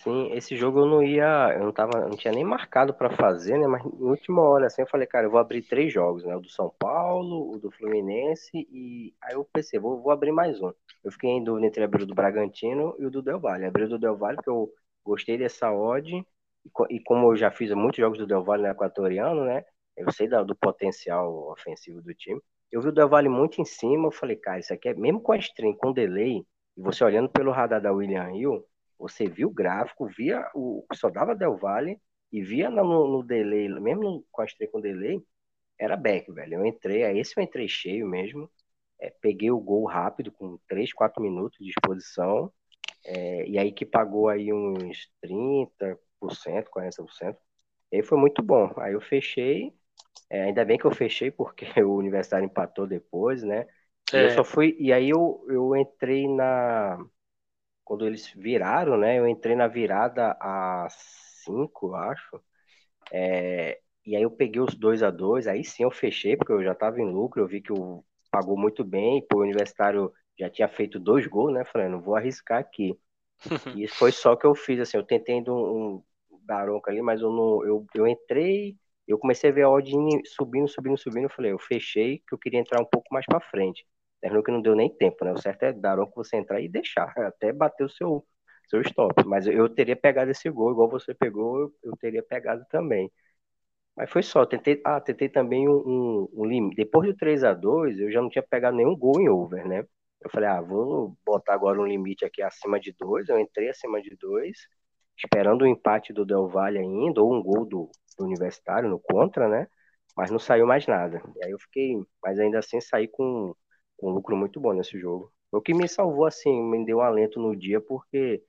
B: Sim, esse jogo eu não ia, eu não tava, não tinha nem marcado para fazer, né? Mas na última hora assim eu falei, cara, eu vou abrir três jogos, né? O do São Paulo, o do Fluminense e aí eu pensei, vou, vou abrir mais um. Eu fiquei em dúvida entre abrir o do Bragantino e o do Del Valle. Abri o do Del Valle porque eu gostei dessa odd e, e como eu já fiz muitos jogos do Del Valle no equatoriano, né? Eu sei do potencial ofensivo do time. Eu vi o Del Valle muito em cima, eu falei, cara, isso aqui é, mesmo com a stream, com delay, e você olhando pelo radar da William Hill, você via o gráfico, via o só dava Del Valle e via no, no delay, mesmo com a estreia com delay, era back, velho. Eu entrei, aí esse eu entrei cheio mesmo. É, peguei o gol rápido, com 3, 4 minutos de exposição. É, e aí que pagou aí uns 30%, 40%. E aí foi muito bom. Aí eu fechei. É, ainda bem que eu fechei, porque o Universitário empatou depois, né? E eu é. só fui. E aí eu, eu entrei na. Quando eles viraram, né? Eu entrei na virada a 5, acho. É, e aí eu peguei os 2 a 2 aí sim eu fechei, porque eu já estava em lucro, eu vi que o pagou muito bem, o Universitário já tinha feito dois gols, né? Falei, não vou arriscar aqui. e foi só que eu fiz, assim, eu tentei um, um ali, mas eu não, eu, eu entrei, eu comecei a ver a odd subindo, subindo, subindo, eu falei, eu fechei, que eu queria entrar um pouco mais para frente. Terminou que não deu nem tempo, né? O certo é daronca você entrar e deixar, até bater o seu, seu stop. Mas eu, teria pegado esse gol, igual você pegou, eu, eu teria pegado também. Mas foi só, tentei, ah, tentei também um, um, um limite. Depois do 3 a 2 eu já não tinha pegado nenhum gol em over, né? Eu falei, ah, vou botar agora um limite aqui acima de 2. Eu entrei acima de 2, esperando o empate do Del Valle ainda, ou um gol do, do Universitário no contra, né? Mas não saiu mais nada. E aí eu fiquei, mas ainda assim saí com, com um lucro muito bom nesse jogo. O que me salvou, assim, me deu um alento no dia, porque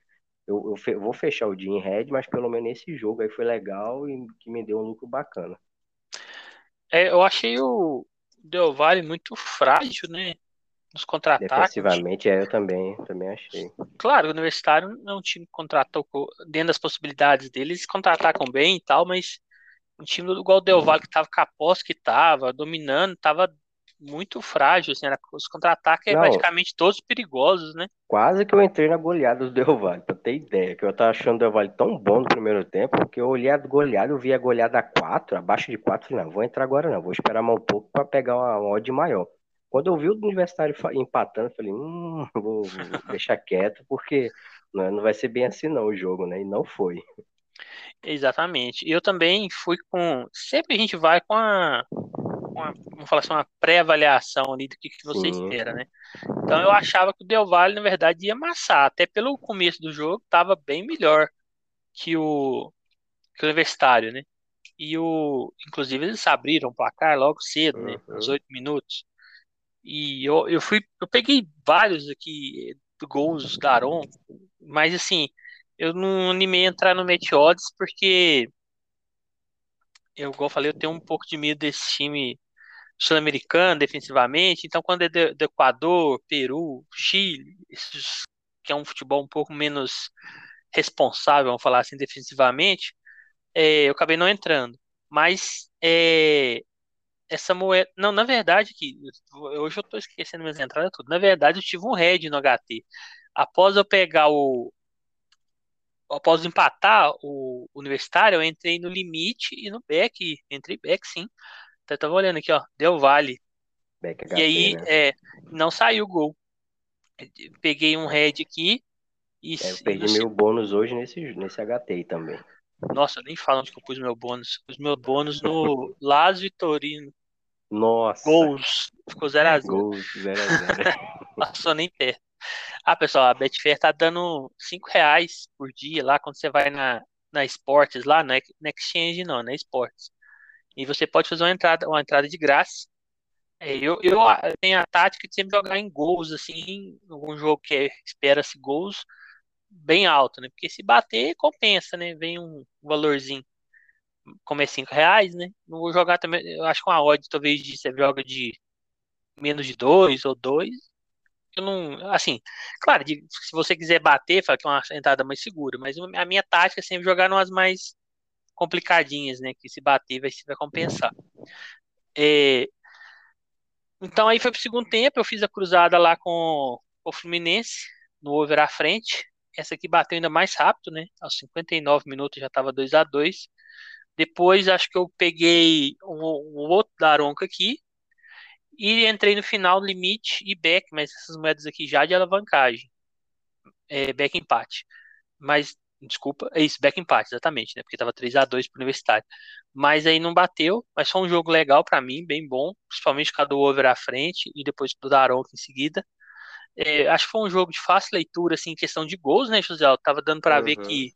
B: eu, eu, fe, vou fechar o dia em red, mas pelo menos esse jogo aí foi legal e que me deu um lucro bacana.
A: É, eu achei o Del Valle muito frágil, né? Nos contra-ataques.
B: Defensivamente, é, eu também, também achei.
A: Claro, o Universitário é um time que contratou dentro das possibilidades deles, contra-atacam bem e tal, mas um time igual o Del Valle que tava com a posse que tava, dominando, tava muito frágil, assim, era, os contra-ataques é praticamente todos perigosos, né?
B: Quase que eu entrei na goleada do Del Valle, pra ter ideia, que eu tava achando o Del Valle tão bom no primeiro tempo, que eu olhei a goleada, eu vi a goleada 4, abaixo de 4, falei, não, vou entrar agora não, vou esperar mais um pouco pra pegar uma, uma odd maior. Quando eu vi o Universitário empatando, eu falei, hum, vou, vou deixar quieto, porque não, não vai ser bem assim não o jogo, né? E não foi.
A: Exatamente. Eu também fui com. Sempre a gente vai com a uma, vamos falar assim, uma pré-avaliação ali do que, que você Sim. espera, né? Então eu achava que o Del Valle, na verdade, ia amassar. Até pelo começo do jogo, estava bem melhor que o, que o Universitário, né? E o. Inclusive, eles abriram o placar logo cedo, né? Uhum. Uns oito minutos. E eu, eu fui. Eu peguei vários aqui gols da Aron, mas assim, eu não animei a entrar no Meteodes porque eu, igual eu falei, eu tenho um pouco de medo desse time sul-americano defensivamente. Então, quando é do, do, Equador, Peru, Chile, esses, que é um futebol um pouco menos responsável, vamos falar assim, defensivamente, é, eu acabei não entrando. Mas é, essa moeda. Não, na verdade, que hoje eu estou esquecendo minhas entradas tudo. Na verdade, eu tive um head no HT. Após eu pegar o, após empatar o Universitário, eu entrei no limite e no back. Entrei back, sim. Eu tava olhando aqui, ó. Deu vale. Back HP, e aí, né? é, não saiu o gol. Peguei um head aqui.
B: E, é, eu perdi meu bônus hoje nesse, nesse HT também.
A: Nossa, nem falo onde que eu pus meu bônus. Pus meu bônus no Las Vitorino.
B: Nossa.
A: Gols. Ficou 0x0.
B: Gols, 0x0.
A: Passou nem perto. Ah, pessoal, a Betfair tá dando 5 reais por dia lá quando você vai na, na Esportes lá, não é na Exchange não, na Esportes. E você pode fazer uma entrada, uma entrada de graça. É, eu, eu tenho a tática de sempre jogar em gols, assim, algum jogo que é, espera-se gols bem alto, né? Porque se bater, compensa, né? Vem um valorzinho. Como é 5 reais, né? Não vou jogar também. Eu acho que uma odd talvez de, você joga de menos de 2 ou 2, eu não. Assim, claro, de, se você quiser bater, fala que é uma entrada mais segura, mas a minha tática é sempre jogar umas mais complicadinhas, né? Que se bater vai, vai compensar. É, então aí foi pro segundo tempo, eu fiz a cruzada lá com o Fluminense, no over à frente. Essa aqui bateu ainda mais rápido, né? Aos 59 minutos já estava 2 a 2 Depois acho que eu peguei um, um outro Daronca aqui, e entrei no final limite e back, mas essas moedas aqui já de alavancagem. É, back empate. Mas, desculpa, é isso, back empate, exatamente, né? Porque tava 3 a 2 pro Universitário. Mas aí não bateu, mas foi um jogo legal para mim, bem bom, principalmente com a do over à frente e depois do Daronco em seguida. É, acho que foi um jogo de fácil leitura, assim, em questão de gols, né, José? Tava dando para uhum. ver que,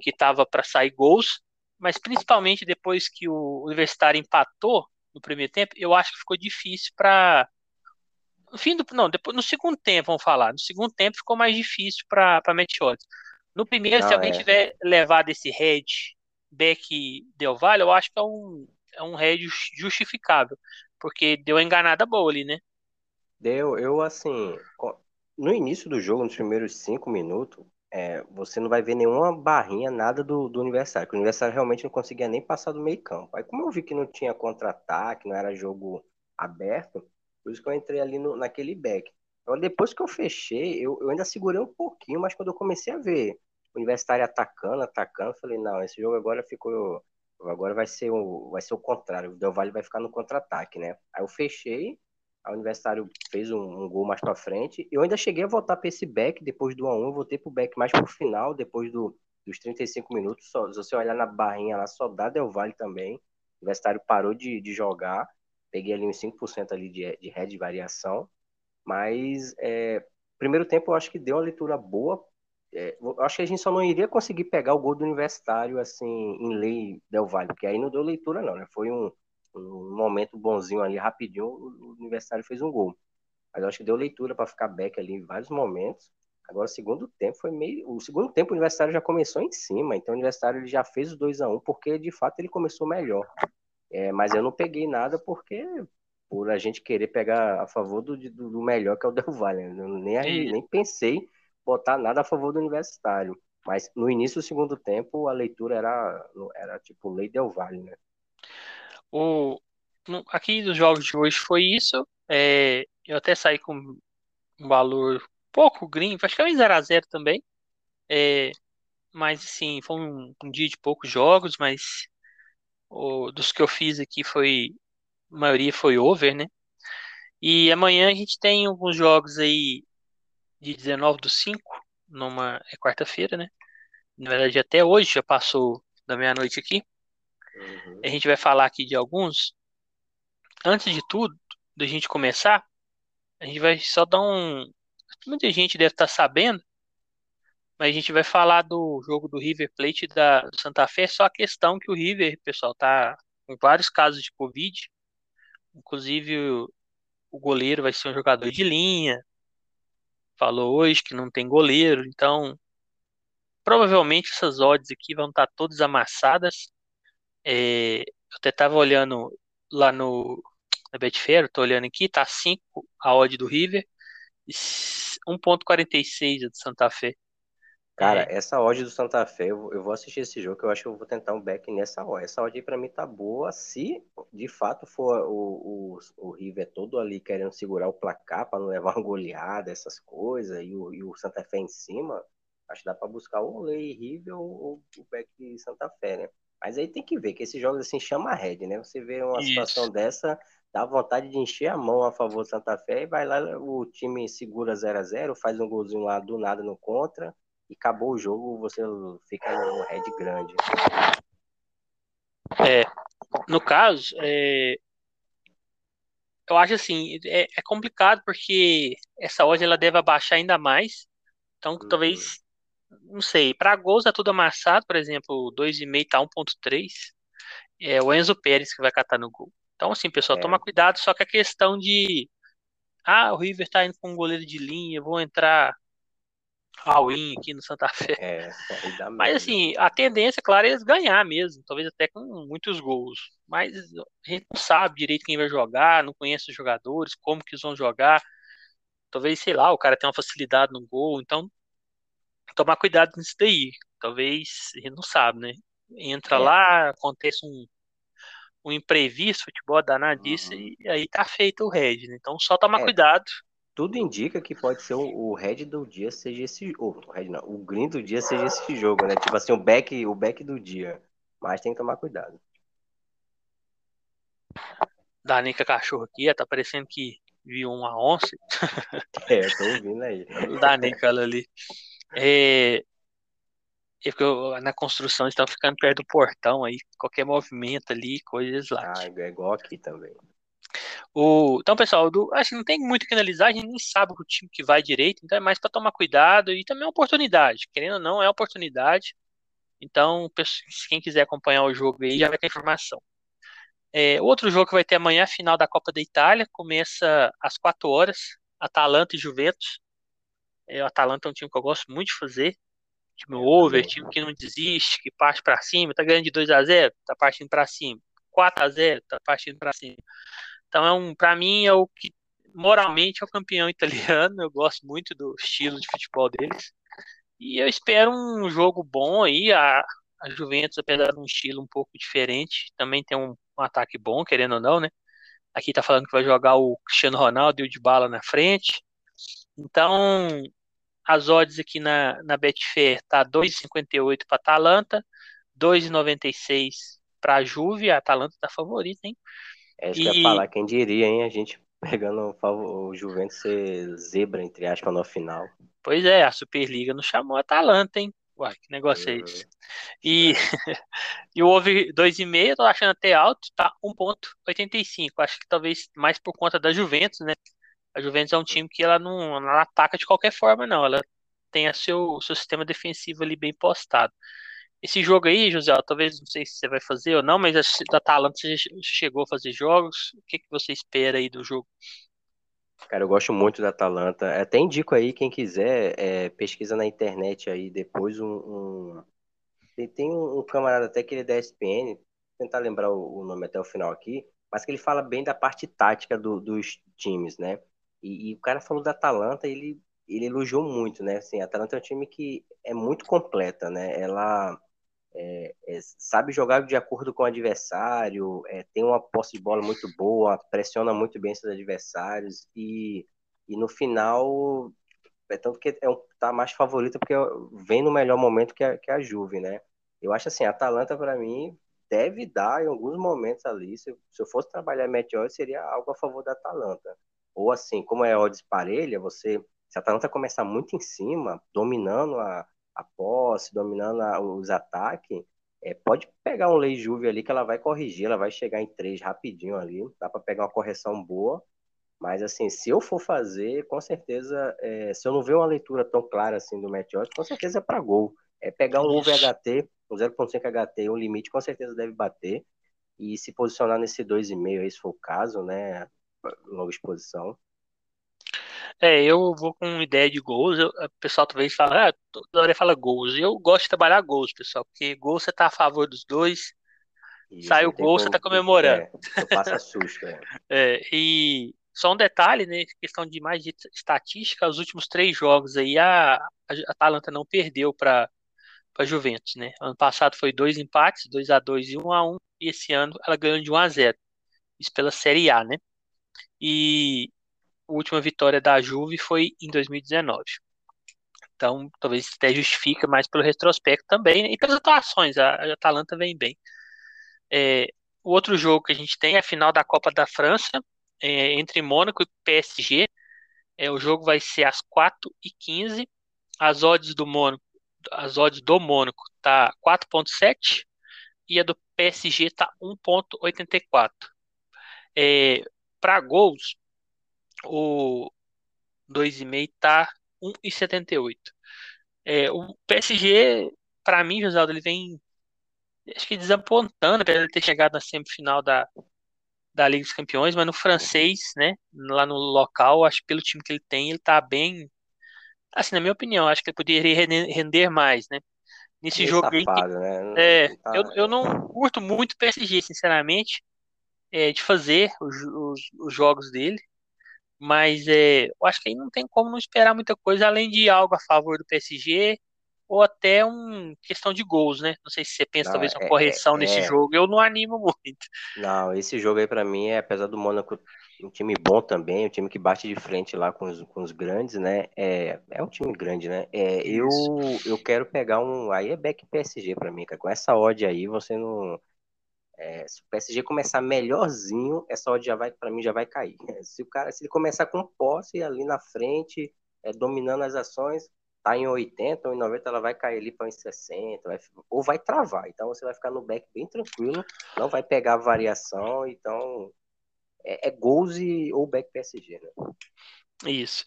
A: que tava para sair gols, mas principalmente depois que o Universitário empatou primeiro tempo, eu acho que ficou difícil para no fim do não, depois no segundo tempo vamos falar. No segundo tempo ficou mais difícil para para Meteoros. No primeiro, não, se alguém é. tiver levado esse head back Del Valle, eu acho que é um é um head justificável, porque deu uma enganada boa ali, né?
B: Deu, eu assim, no início do jogo, nos primeiros cinco minutos, é, você não vai ver nenhuma barrinha, nada do, do Universitário, que o Universitário realmente não conseguia nem passar do meio campo. Aí como eu vi que não tinha contra-ataque, não era jogo aberto, por isso que eu entrei ali no, naquele back. Então, depois que eu fechei, eu, eu ainda segurei um pouquinho, mas quando eu comecei a ver o Universitário atacando, atacando, falei, não, esse jogo agora ficou. Agora vai ser o, vai ser o contrário, o Del Valle vai ficar no contra-ataque, né? Aí eu fechei, a Universitário fez um, um gol mais para frente. Eu ainda cheguei a voltar para esse back depois do 1x1, eu voltei pro back mais pro final, depois do, dos 35 minutos. Só, se você olhar na barrinha lá, só dá Del Valle também. O Universitário parou de, de jogar peguei ali uns 5% ali de, de head de variação, mas é, primeiro tempo eu acho que deu uma leitura boa. É, eu acho que a gente só não iria conseguir pegar o gol do Universitário assim em lei Del Valle, porque aí não deu leitura não, né? Foi um, um momento bonzinho ali, rapidinho, o Universitário fez um gol. Mas eu acho que deu leitura para ficar back ali em vários momentos. Agora, o segundo tempo foi meio. O segundo tempo, o Universitário já começou em cima, então o Universitário ele já fez os 2 a 1 um, porque de fato ele começou melhor. É, mas eu não peguei nada porque por a gente querer pegar a favor do, do, do melhor que é o Del Valle. Né? Nem, nem pensei botar nada a favor do Universitário. Mas no início do segundo tempo a leitura era, era tipo Lei Del Valle, né?
A: O, aqui dos jogos de hoje foi isso. É, eu até saí com um valor pouco green, acho que é 0x0 também. É, mas sim, foi um, um, dia de poucos jogos, mas o, dos que eu fiz aqui foi. A maioria foi over, né? E amanhã a gente tem alguns jogos aí de 19 do 5, numa. É quarta-feira, né? Na verdade, até hoje já passou da meia-noite aqui. Uhum. A gente vai falar aqui de alguns. Antes de tudo, da gente começar, a gente vai só dar um. Muita gente deve estar sabendo, mas a gente vai falar do jogo do River Plate da Santa Fé, só a questão que o River, pessoal, tá com vários casos de Covid. Inclusive, o, o goleiro vai ser um jogador de linha. Falou hoje que não tem goleiro, então provavelmente essas odds aqui vão estar todas amassadas. É, eu até estava olhando lá no na Betfair, tô olhando aqui, tá 5 a odd do River, 1.46 a do Santa Fé.
B: Cara, é. essa odd do Santa Fé, eu, eu, vou assistir esse jogo, que eu acho que eu vou tentar um back nessa odd. Essa odd aí pra mim tá boa, se de fato for o, o, o River todo ali querendo segurar o placar para não levar uma goleada, essas coisas, e o, e o Santa Fé em cima, acho que dá pra buscar ou o Lei River ou, o back Santa Fé, né? Mas aí tem que ver, que esses jogos assim chama a red, né? Você vê uma Isso. situação dessa, dá vontade de encher a mão a favor do Santa Fé e vai lá, o time segura 0 a 0 faz um golzinho lá do nada no contra e acabou o jogo, você fica no red grande.
A: É, no caso, é, eu acho assim, é, é, complicado porque essa odd ela deve abaixar ainda mais. Então, uhum. talvez, não sei, para gols é tudo amassado, por exemplo, 2,5 tá 1.3. É o Enzo Pérez que vai catar no gol. Então, assim, pessoal, é. toma cuidado, só que a questão de ah, o River tá indo com um goleiro de linha, vou entrar all-in aqui no Santa Fé. É, Mas assim, a tendência, claro, é eles ganhar mesmo, talvez até com muitos gols. Mas a gente não sabe direito quem vai jogar, não conhece os jogadores, como que eles vão jogar. Talvez, sei lá, o cara tem uma facilidade no gol, então tomar cuidado nisso daí. Talvez, a gente não sabe, né? Entra é. lá, acontece um, um imprevisto, futebol danadice, uhum. e aí tá feito o red, né? Então só tomar é. cuidado
B: tudo indica que pode ser o, o red do dia seja esse ou o red não, o green do dia seja esse jogo, né? Tipo assim, o back, o back do dia. Mas tem que tomar cuidado.
A: Danica cachorro aqui, tá parecendo que viu uma onça.
B: é, tô ouvindo aí.
A: Danica ali. É, é eu, na construção estão ficando perto do portão aí, qualquer movimento ali, coisas lá.
B: Ah, é igual aqui também.
A: O, então, pessoal, do, acho que não tem muito que analisar, a gente nem sabe o time que vai direito, então é mais para tomar cuidado e também é uma oportunidade. Querendo ou não, é uma oportunidade. Então, quem quiser acompanhar o jogo aí já vai ter informação. É, outro jogo que vai ter amanhã, a final da Copa da Itália, começa às 4 horas, Atalanta e Juventus. É, o Atalanta é um time que eu gosto muito de fazer. Time over, time que não desiste, que parte para cima, tá ganhando de 2 a 0, tá partindo para cima. 4 a 0, tá partindo para cima. Então é um, para mim é o que moralmente é o campeão italiano. Eu gosto muito do estilo de futebol deles. E eu espero um jogo bom aí. A, a Juventus, apesar de um estilo um pouco diferente, também tem um, um ataque bom, querendo ou não, né? Aqui tá falando que vai jogar o Cristiano Ronaldo e o de bala na frente. Então, as odds aqui na, na Betfair tá 2,58 para Atalanta, 2,96 para a Juve. A Atalanta tá favorita, hein?
B: É isso e... que eu ia falar, quem diria, hein? A gente pegando o Juventus ser zebra, entre aspas, no final.
A: Pois é, a Superliga não chamou a Atalanta, hein? Uai, que negócio é esse? Uhum. E, e o over 2,5, tô achando até alto, tá 1,85. Acho que talvez mais por conta da Juventus, né? A Juventus é um time que ela não, não ataca de qualquer forma, não. Ela tem a seu, seu sistema defensivo ali bem postado. Esse jogo aí, José, talvez não sei se você vai fazer ou não, mas a Atalanta você chegou a fazer jogos. O que, que você espera aí do jogo?
B: Cara, eu gosto muito da Atalanta. Até indico aí, quem quiser, é, pesquisa na internet aí depois um. um... Tem, tem um, camarada até que ele é da ESPN, tentar lembrar o, o, nome até o final aqui, mas que ele fala bem da parte tática do, dos times, né? E, e, o cara falou da Atalanta, ele, ele elogiou muito, né? Assim, a Atalanta é um time que é muito completa, né? Ela é, é, sabe jogar de acordo com o adversário, é, tem uma posse de bola muito boa, pressiona muito bem seus adversários e, e no final é tanto que é um, tá mais favorita porque vem no melhor momento que a, que a Juve, né? Eu acho assim, a Atalanta para mim deve dar em alguns momentos ali, se, se eu fosse trabalhar odds, seria algo a favor da Atalanta. Ou assim, como é odds parelha, você se a Atalanta começar muito em cima, dominando a, a posse, dominando a, os ataques, é, pode pegar um Lei Juve ali que ela vai corrigir, ela vai chegar em três rapidinho ali, dá para pegar uma correção boa. Mas assim, se eu for fazer, com certeza, é, se eu não ver uma leitura tão clara assim do Match com certeza é para gol. É pegar um over HT, um 0.5 HT, um limite, com certeza deve bater. E se posicionar nesse 2,5 aí, se for o caso, né? Longa exposição.
A: É, eu vou com ideia de gols. Eu, o pessoal talvez fala, ah, toda hora fala gols. Eu gosto de trabalhar gols, pessoal, porque gol você tá a favor dos dois. Isso, sai o gol, você tá comemorando.
B: É, passa susto, é.
A: é. E só um detalhe, né? Questão de mais de estatística, os últimos três jogos aí, a, a Atalanta não perdeu para a Juventus, né? Ano passado foi dois empates, 2 a 2 e 1 a 1 e esse ano ela ganhou de 1 a 0 Isso pela Série A, né? E a última vitória da Juve foi em 2019. Então, talvez até justifica mais pelo retrospecto também, né? e pelas atuações, a, Atalanta vem bem. É, o outro jogo que a gente tem é a final da Copa da França, é, entre Mônaco e PSG. É, o jogo vai ser às 4h15. As odds do Mônaco, as odds do Mônaco tá 4.7 e a do PSG tá 1.84. É, Para gols, o 2,5 tá 1,78. É, o PSG, para mim, Josaldo, ele vem acho que desapontando, apesar de ter chegado na semifinal da, da Liga dos Campeões, mas no francês, né, lá no local, acho que pelo time que ele tem, ele tá bem, assim, na minha opinião, acho que ele poderia render mais, né, nesse jogo
B: safado, né?
A: É, tá... eu, eu não curto muito o PSG, sinceramente, é, de fazer os, os, os jogos dele, mas é, eu acho que aí não tem como não esperar muita coisa além de algo a favor do PSG ou até uma questão de gols, né? Não sei se você pensa não, talvez uma é, correção é, nesse é... jogo, eu não animo muito.
B: Não, esse jogo aí para mim é, apesar do Mônaco um time bom também, um time que bate de frente lá com os, com os grandes, né? É, é um time grande, né? É, eu, eu quero pegar um. Aí é back PSG para mim, cara. Com essa odd aí, você não. É, se o PSG começar melhorzinho, essa odd já vai, para mim, já vai cair. Se o cara, se ele começar com posse ali na frente, é, dominando as ações, tá em 80 ou em 90, ela vai cair ali para em 60, vai, ou vai travar. Então você vai ficar no back bem tranquilo, não vai pegar variação. Então é, é gols e ou back PSG, né?
A: Isso.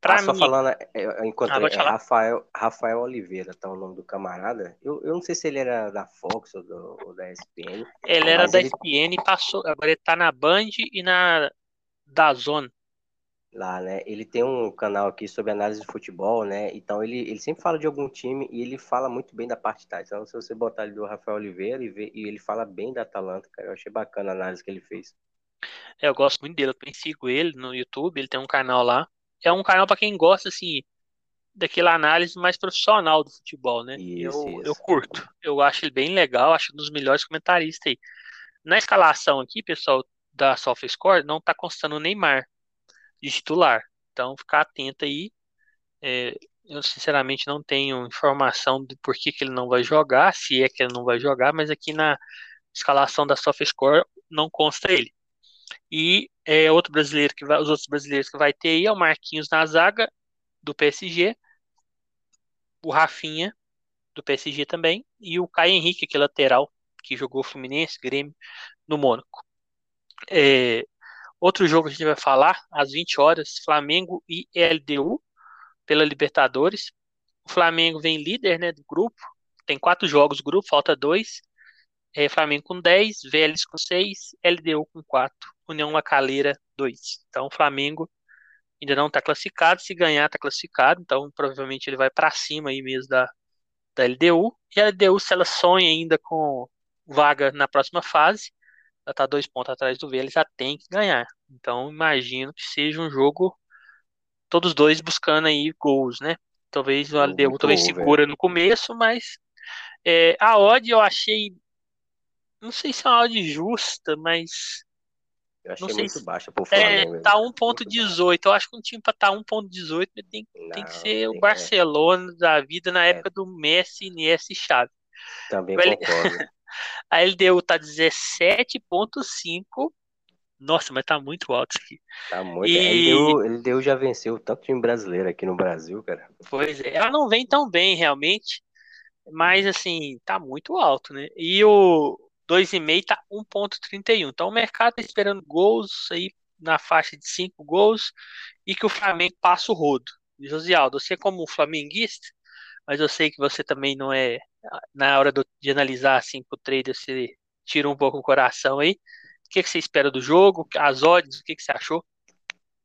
B: Pra ah, mim... só falando, é, é, enquanto ah, é Rafael, Rafael Oliveira, tá o nome do camarada. Eu, eu não sei se ele era da Fox ou, do, ou da ESPN.
A: Ele era da ele... ESPN e passou. Agora ele tá na Band e na da Zone.
B: Lá, né? Ele tem um canal aqui sobre análise de futebol, né? Então ele, ele sempre fala de algum time e ele fala muito bem da parte tática. Então, se você botar ali do Rafael Oliveira e, ver, e ele fala bem da Atalanta, cara, eu achei bacana a análise que ele fez.
A: É, eu gosto muito dele, eu também sigo ele no YouTube, ele tem um canal lá. É um canal para quem gosta, assim, daquela análise mais profissional do futebol, né? Isso, eu, isso. eu curto. Eu acho ele bem legal, acho um dos melhores comentaristas aí. Na escalação aqui, pessoal, da SofaScore, não tá constando o Neymar de titular. Então, ficar atento aí. É, eu, sinceramente, não tenho informação de por que, que ele não vai jogar, se é que ele não vai jogar, mas aqui na escalação da SofaScore não consta ele. E é, outro brasileiro que vai, os outros brasileiros que vai ter aí é o Marquinhos na zaga do PSG, o Rafinha do PSG também e o Caio Henrique, que é lateral que jogou Fluminense, Grêmio no Mônaco. É, outro jogo que a gente vai falar às 20 horas, Flamengo e LDU pela Libertadores. O Flamengo vem líder, né, do grupo. Tem quatro jogos grupo, falta dois. É, Flamengo com 10, Vélez com 6, LDU com 4, União Lacaleira 2. Então, o Flamengo ainda não está classificado. Se ganhar, está classificado. Então, provavelmente ele vai para cima aí mesmo da, da LDU. E a LDU, se ela sonha ainda com vaga na próxima fase, ela está dois pontos atrás do Vélez, já tem que ganhar. Então, imagino que seja um jogo todos dois buscando aí gols, né? Talvez o LDU talvez segura no começo, mas é, a odd eu achei não sei se é uma odd justa, mas.
B: Eu achei não sei muito se... baixa pro Flamengo.
A: É, tá 1.18. Eu acho que um time pra estar tá 1.18 tem, tem que ser o Barcelona é. da vida na é. época do Messi, Iniesta e Xavi.
B: Também Ele... concordo.
A: A LDU tá 17.5. Nossa, mas tá muito alto aqui.
B: Tá muito. E... LDU, LDU já venceu tanto time brasileiro aqui no Brasil, cara.
A: Pois é, ela não vem tão bem realmente, mas assim, tá muito alto, né? E o, 2,5 está 1,31. Então o mercado está esperando gols aí na faixa de 5 gols e que o Flamengo passe o rodo. Josialdo, você como um flamenguista, mas eu sei que você também não é na hora do, de analisar assim pro trader, você tira um pouco o coração aí. O que, que você espera do jogo? As odds, o que, que você achou?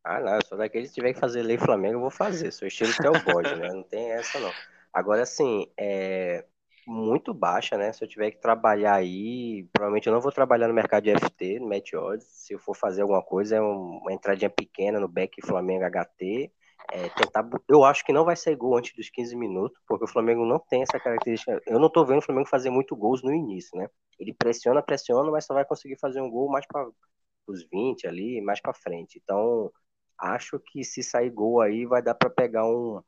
B: Ah, não, sou daquele que tiver que fazer lei Flamengo, eu vou fazer. Sou estilo que é o bode, né? Não tem essa, não. Agora, assim, é muito baixa, né? Se eu tiver que trabalhar aí, provavelmente eu não vou trabalhar no mercado de FT, no Match Odds. Se eu for fazer alguma coisa, é uma entradinha pequena no back Flamengo HT. É, tentar, eu acho que não vai ser gol antes dos 15 minutos, porque o Flamengo não tem essa característica. Eu não tô vendo o Flamengo fazer muito gols no início, né? Ele pressiona, pressiona, mas só vai conseguir fazer um gol mais para os 20 ali, mais para frente. Então, acho que se sair gol aí, vai dar para pegar um,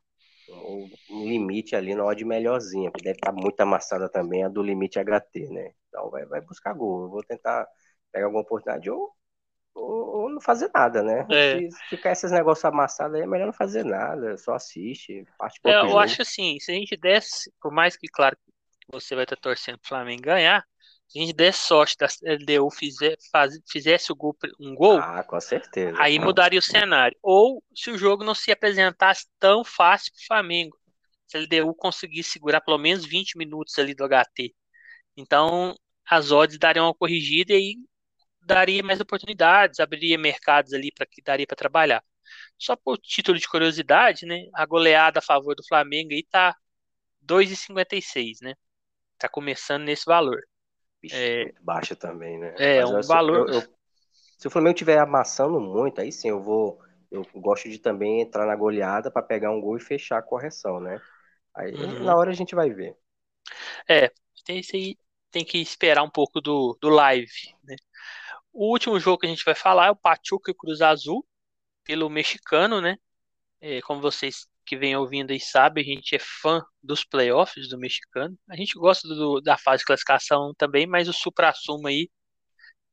B: um limite ali na odd melhorzinha, que deve estar muito amassada também a do limite HT, né? Então vai, vai buscar gol. Eu vou tentar pegar alguma oportunidade ou, ou, ou não fazer nada, né? É. Se ficar esses negócios amassados aí, é melhor não fazer nada, só assiste, parte
A: é, Eu jogo. acho assim, se a gente desse, por mais que, claro, você vai estar torcendo para o Flamengo ganhar, a gente desse sorte da LDU fizer, faz, fizesse o gol, um gol,
B: ah, com certeza.
A: aí mudaria o cenário. Ou se o jogo não se apresentasse tão fácil para o Flamengo, se a LDU conseguisse segurar pelo menos 20 minutos ali do HT. Então, as odds dariam uma corrigida e aí daria mais oportunidades, abriria mercados ali para que daria para trabalhar. Só por título de curiosidade, né? A goleada a favor do Flamengo aí tá 2,56, né? Tá começando nesse valor.
B: Bicho, é, muito baixa também, né?
A: É, Mas, um valor.
B: Eu, eu, se o Flamengo estiver amassando muito, aí sim eu vou. Eu gosto de também entrar na goleada para pegar um gol e fechar a correção, né? Aí uhum. na hora a gente vai ver.
A: É, tem tem que esperar um pouco do, do live, né? O último jogo que a gente vai falar é o Pachuca e Cruz Azul, pelo mexicano, né? É, como vocês que vem ouvindo aí sabe, a gente é fã dos playoffs do mexicano. A gente gosta do, da fase de classificação também, mas o supra-sumo aí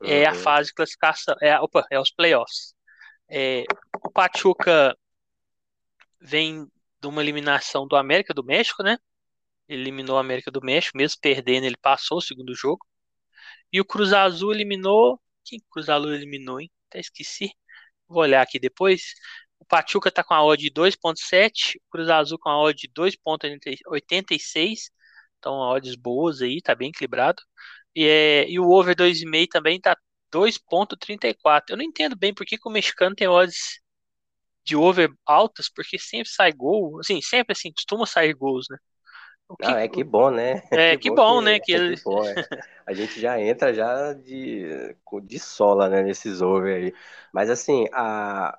A: uhum. é a uhum. fase de classificação, é, opa, é os playoffs. É, o Pachuca vem de uma eliminação do América do México, né? Eliminou o América do México, mesmo perdendo, ele passou o segundo jogo. E o Cruz Azul eliminou. Quem Cruz Azul eliminou, hein? até esqueci. Vou olhar aqui depois. O Pachuca tá com a odd de 2.7, o Cruz Azul com a odd de 2.86. Então, odds boas aí, tá bem equilibrado. E, é, e o over 2,5 também tá 2.34. Eu não entendo bem por que, que o mexicano tem odds de over altas, porque sempre sai gol, assim, sempre assim, costuma sair gols, né?
B: Que... Não, é que bom, né?
A: É, que, que bom, né? Que,
B: é que bom, é. A gente já entra já de, de sola, né, nesses over aí. Mas assim, a,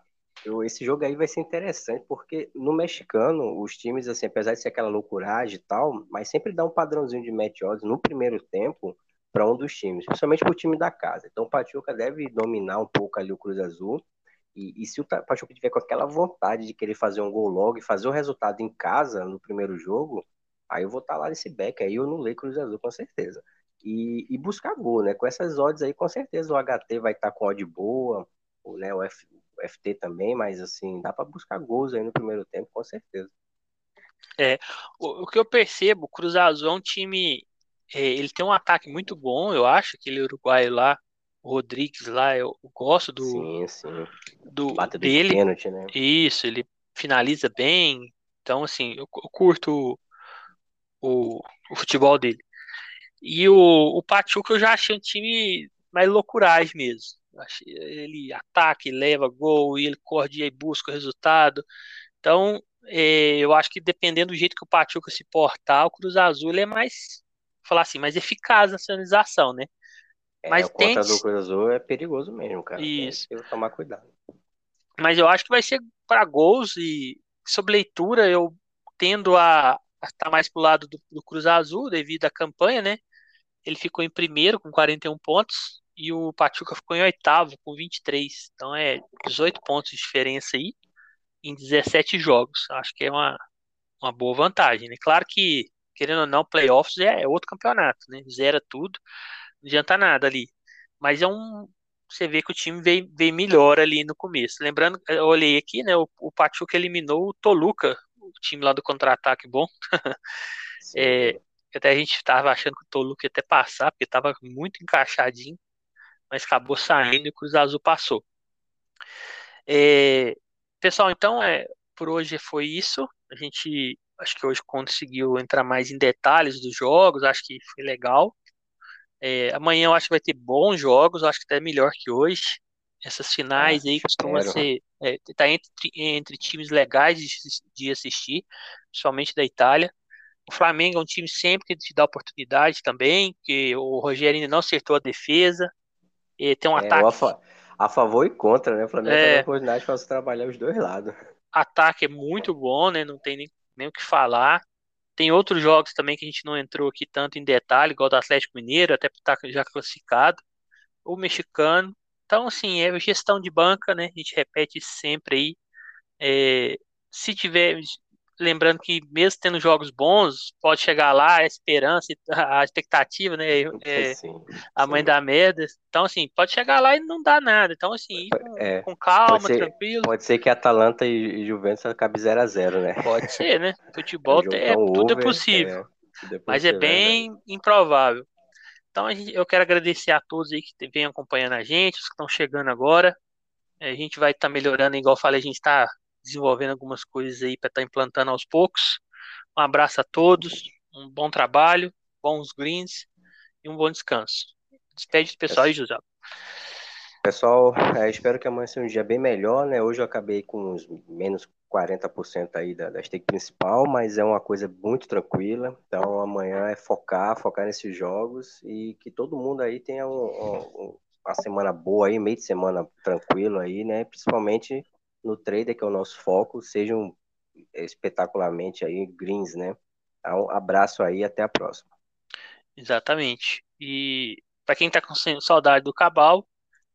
B: esse jogo aí vai ser interessante, porque no mexicano, os times, assim, apesar de ser aquela loucuragem e tal, mas sempre dá um padrãozinho de match odds no primeiro tempo para um dos times, principalmente para o time da casa. Então o Pachuca deve dominar um pouco ali o Cruz Azul. E, e se o Pachuca tiver com aquela vontade de querer fazer um gol logo e fazer o resultado em casa no primeiro jogo, Aí eu vou estar tá lá nesse back aí, eu não leio Cruz Azul com certeza. E, e, buscar gol, né? Com essas odds aí, com certeza o HT vai estar tá com odd boa, né? o, F, FT também, mas assim, dá para buscar gols aí no primeiro tempo, com certeza.
A: É, o, o, que eu percebo, o Cruz Azul é um time, é, ele tem um ataque muito bom, eu acho, aquele uruguaio lá, o Rodrigues lá, eu, gosto do,
B: sim, sim.
A: do dele.
B: Pênalti, né?
A: Isso, ele finaliza bem, então assim, eu, eu curto o, o futebol dele. E o, o Pachuca eu já achei um time mais loucuragem mesmo. Ele ataca, leva gol, e ele corre e busca o resultado. Então, é, eu acho que dependendo do jeito que o Pachuca se portar, o Cruz Azul ele é mais, falar assim, mais eficaz na finalização, né?
B: É, Mas o tem... contra do Cruz Azul é perigoso mesmo, cara.
A: Isso.
B: Tem que tomar cuidado.
A: Mas eu acho que vai ser para gols e sob leitura eu tendo a, está mais pro lado do, do Cruz Azul devido à campanha, né? Ele ficou em primeiro com 41 pontos e o Pachuca ficou em oitavo com 23. Então é 18 pontos de diferença aí em 17 jogos. Acho que é uma, uma boa vantagem, né? Claro que, querendo ou não, playoffs é, é outro campeonato, né? Zera tudo, não adianta nada ali. Mas é um. Você vê que o time veio, veio melhor ali no começo. Lembrando, eu olhei aqui, né? O, o Pachuca eliminou o Toluca o time lá do contra-ataque bom. é, até a gente estava achando que o Toluca ia até passar, porque estava muito encaixadinho, mas acabou saindo e o Cruz Azul passou. É, pessoal, então é, por hoje foi isso. A gente acho que hoje conseguiu entrar mais em detalhes dos jogos, acho que foi legal. É, amanhã eu acho que vai ter bons jogos, acho que até melhor que hoje. Essas finais ah, aí costumam ser. É, tá entre, entre times legais de, de assistir, principalmente da Itália. O Flamengo é um time sempre que te dá oportunidade também, que o Rogério ainda não acertou a defesa. E tem um é, ataque.
B: A, fa a, favor e contra, né? O Flamengo é, tem a oportunidade para trabalhar os dois lados.
A: Ataque é muito bom, né? Não tem nem, nem o que falar. Tem outros jogos também que a gente não entrou aqui tanto em detalhe, igual do Atlético Mineiro, até porque tá já classificado. O mexicano. Então, assim, é gestão de banca, né? A gente repete sempre aí. É, se tiver, lembrando que mesmo tendo jogos bons, pode chegar lá a esperança, a expectativa, né? É, sim, a mãe sim. da merda. Então, assim, pode chegar lá e não dá nada. Então, assim, é, com calma,
B: ser,
A: tranquilo.
B: Pode ser que Atalanta e Juventus acabe 0 a 0 né?
A: Pode ser, né? Futebol é, tudo é possível. É, tudo é mas é bem improvável. Então eu quero agradecer a todos aí que venham acompanhando a gente, os que estão chegando agora. É, a gente vai estar tá melhorando, igual eu falei, a gente está desenvolvendo algumas coisas aí para estar tá implantando aos poucos. Um abraço a todos, um bom trabalho, bons greens e um bom descanso. Despede do pessoal aí, José.
B: Pessoal, é, espero que amanhã seja um dia bem melhor, né? Hoje eu acabei com uns menos 40% aí da, da stake principal, mas é uma coisa muito tranquila. Então amanhã é focar, focar nesses jogos e que todo mundo aí tenha um, um, uma semana boa aí, meio de semana tranquilo aí, né? Principalmente no trader, que é o nosso foco, sejam espetacularmente aí greens, né? Então, um abraço aí, até a próxima.
A: Exatamente. E para quem tá com saudade do Cabal,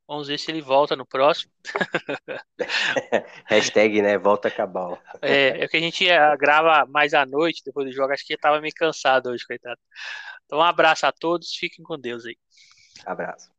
A: Vamos ver se ele volta no próximo.
B: Hashtag, né? Volta Cabal.
A: É, é que a gente eh, grava mais à noite depois do jogo. Acho que ele tava meio cansado hoje, coitado. Então, um abraço a todos. Fiquem com Deus aí.
B: Abraço.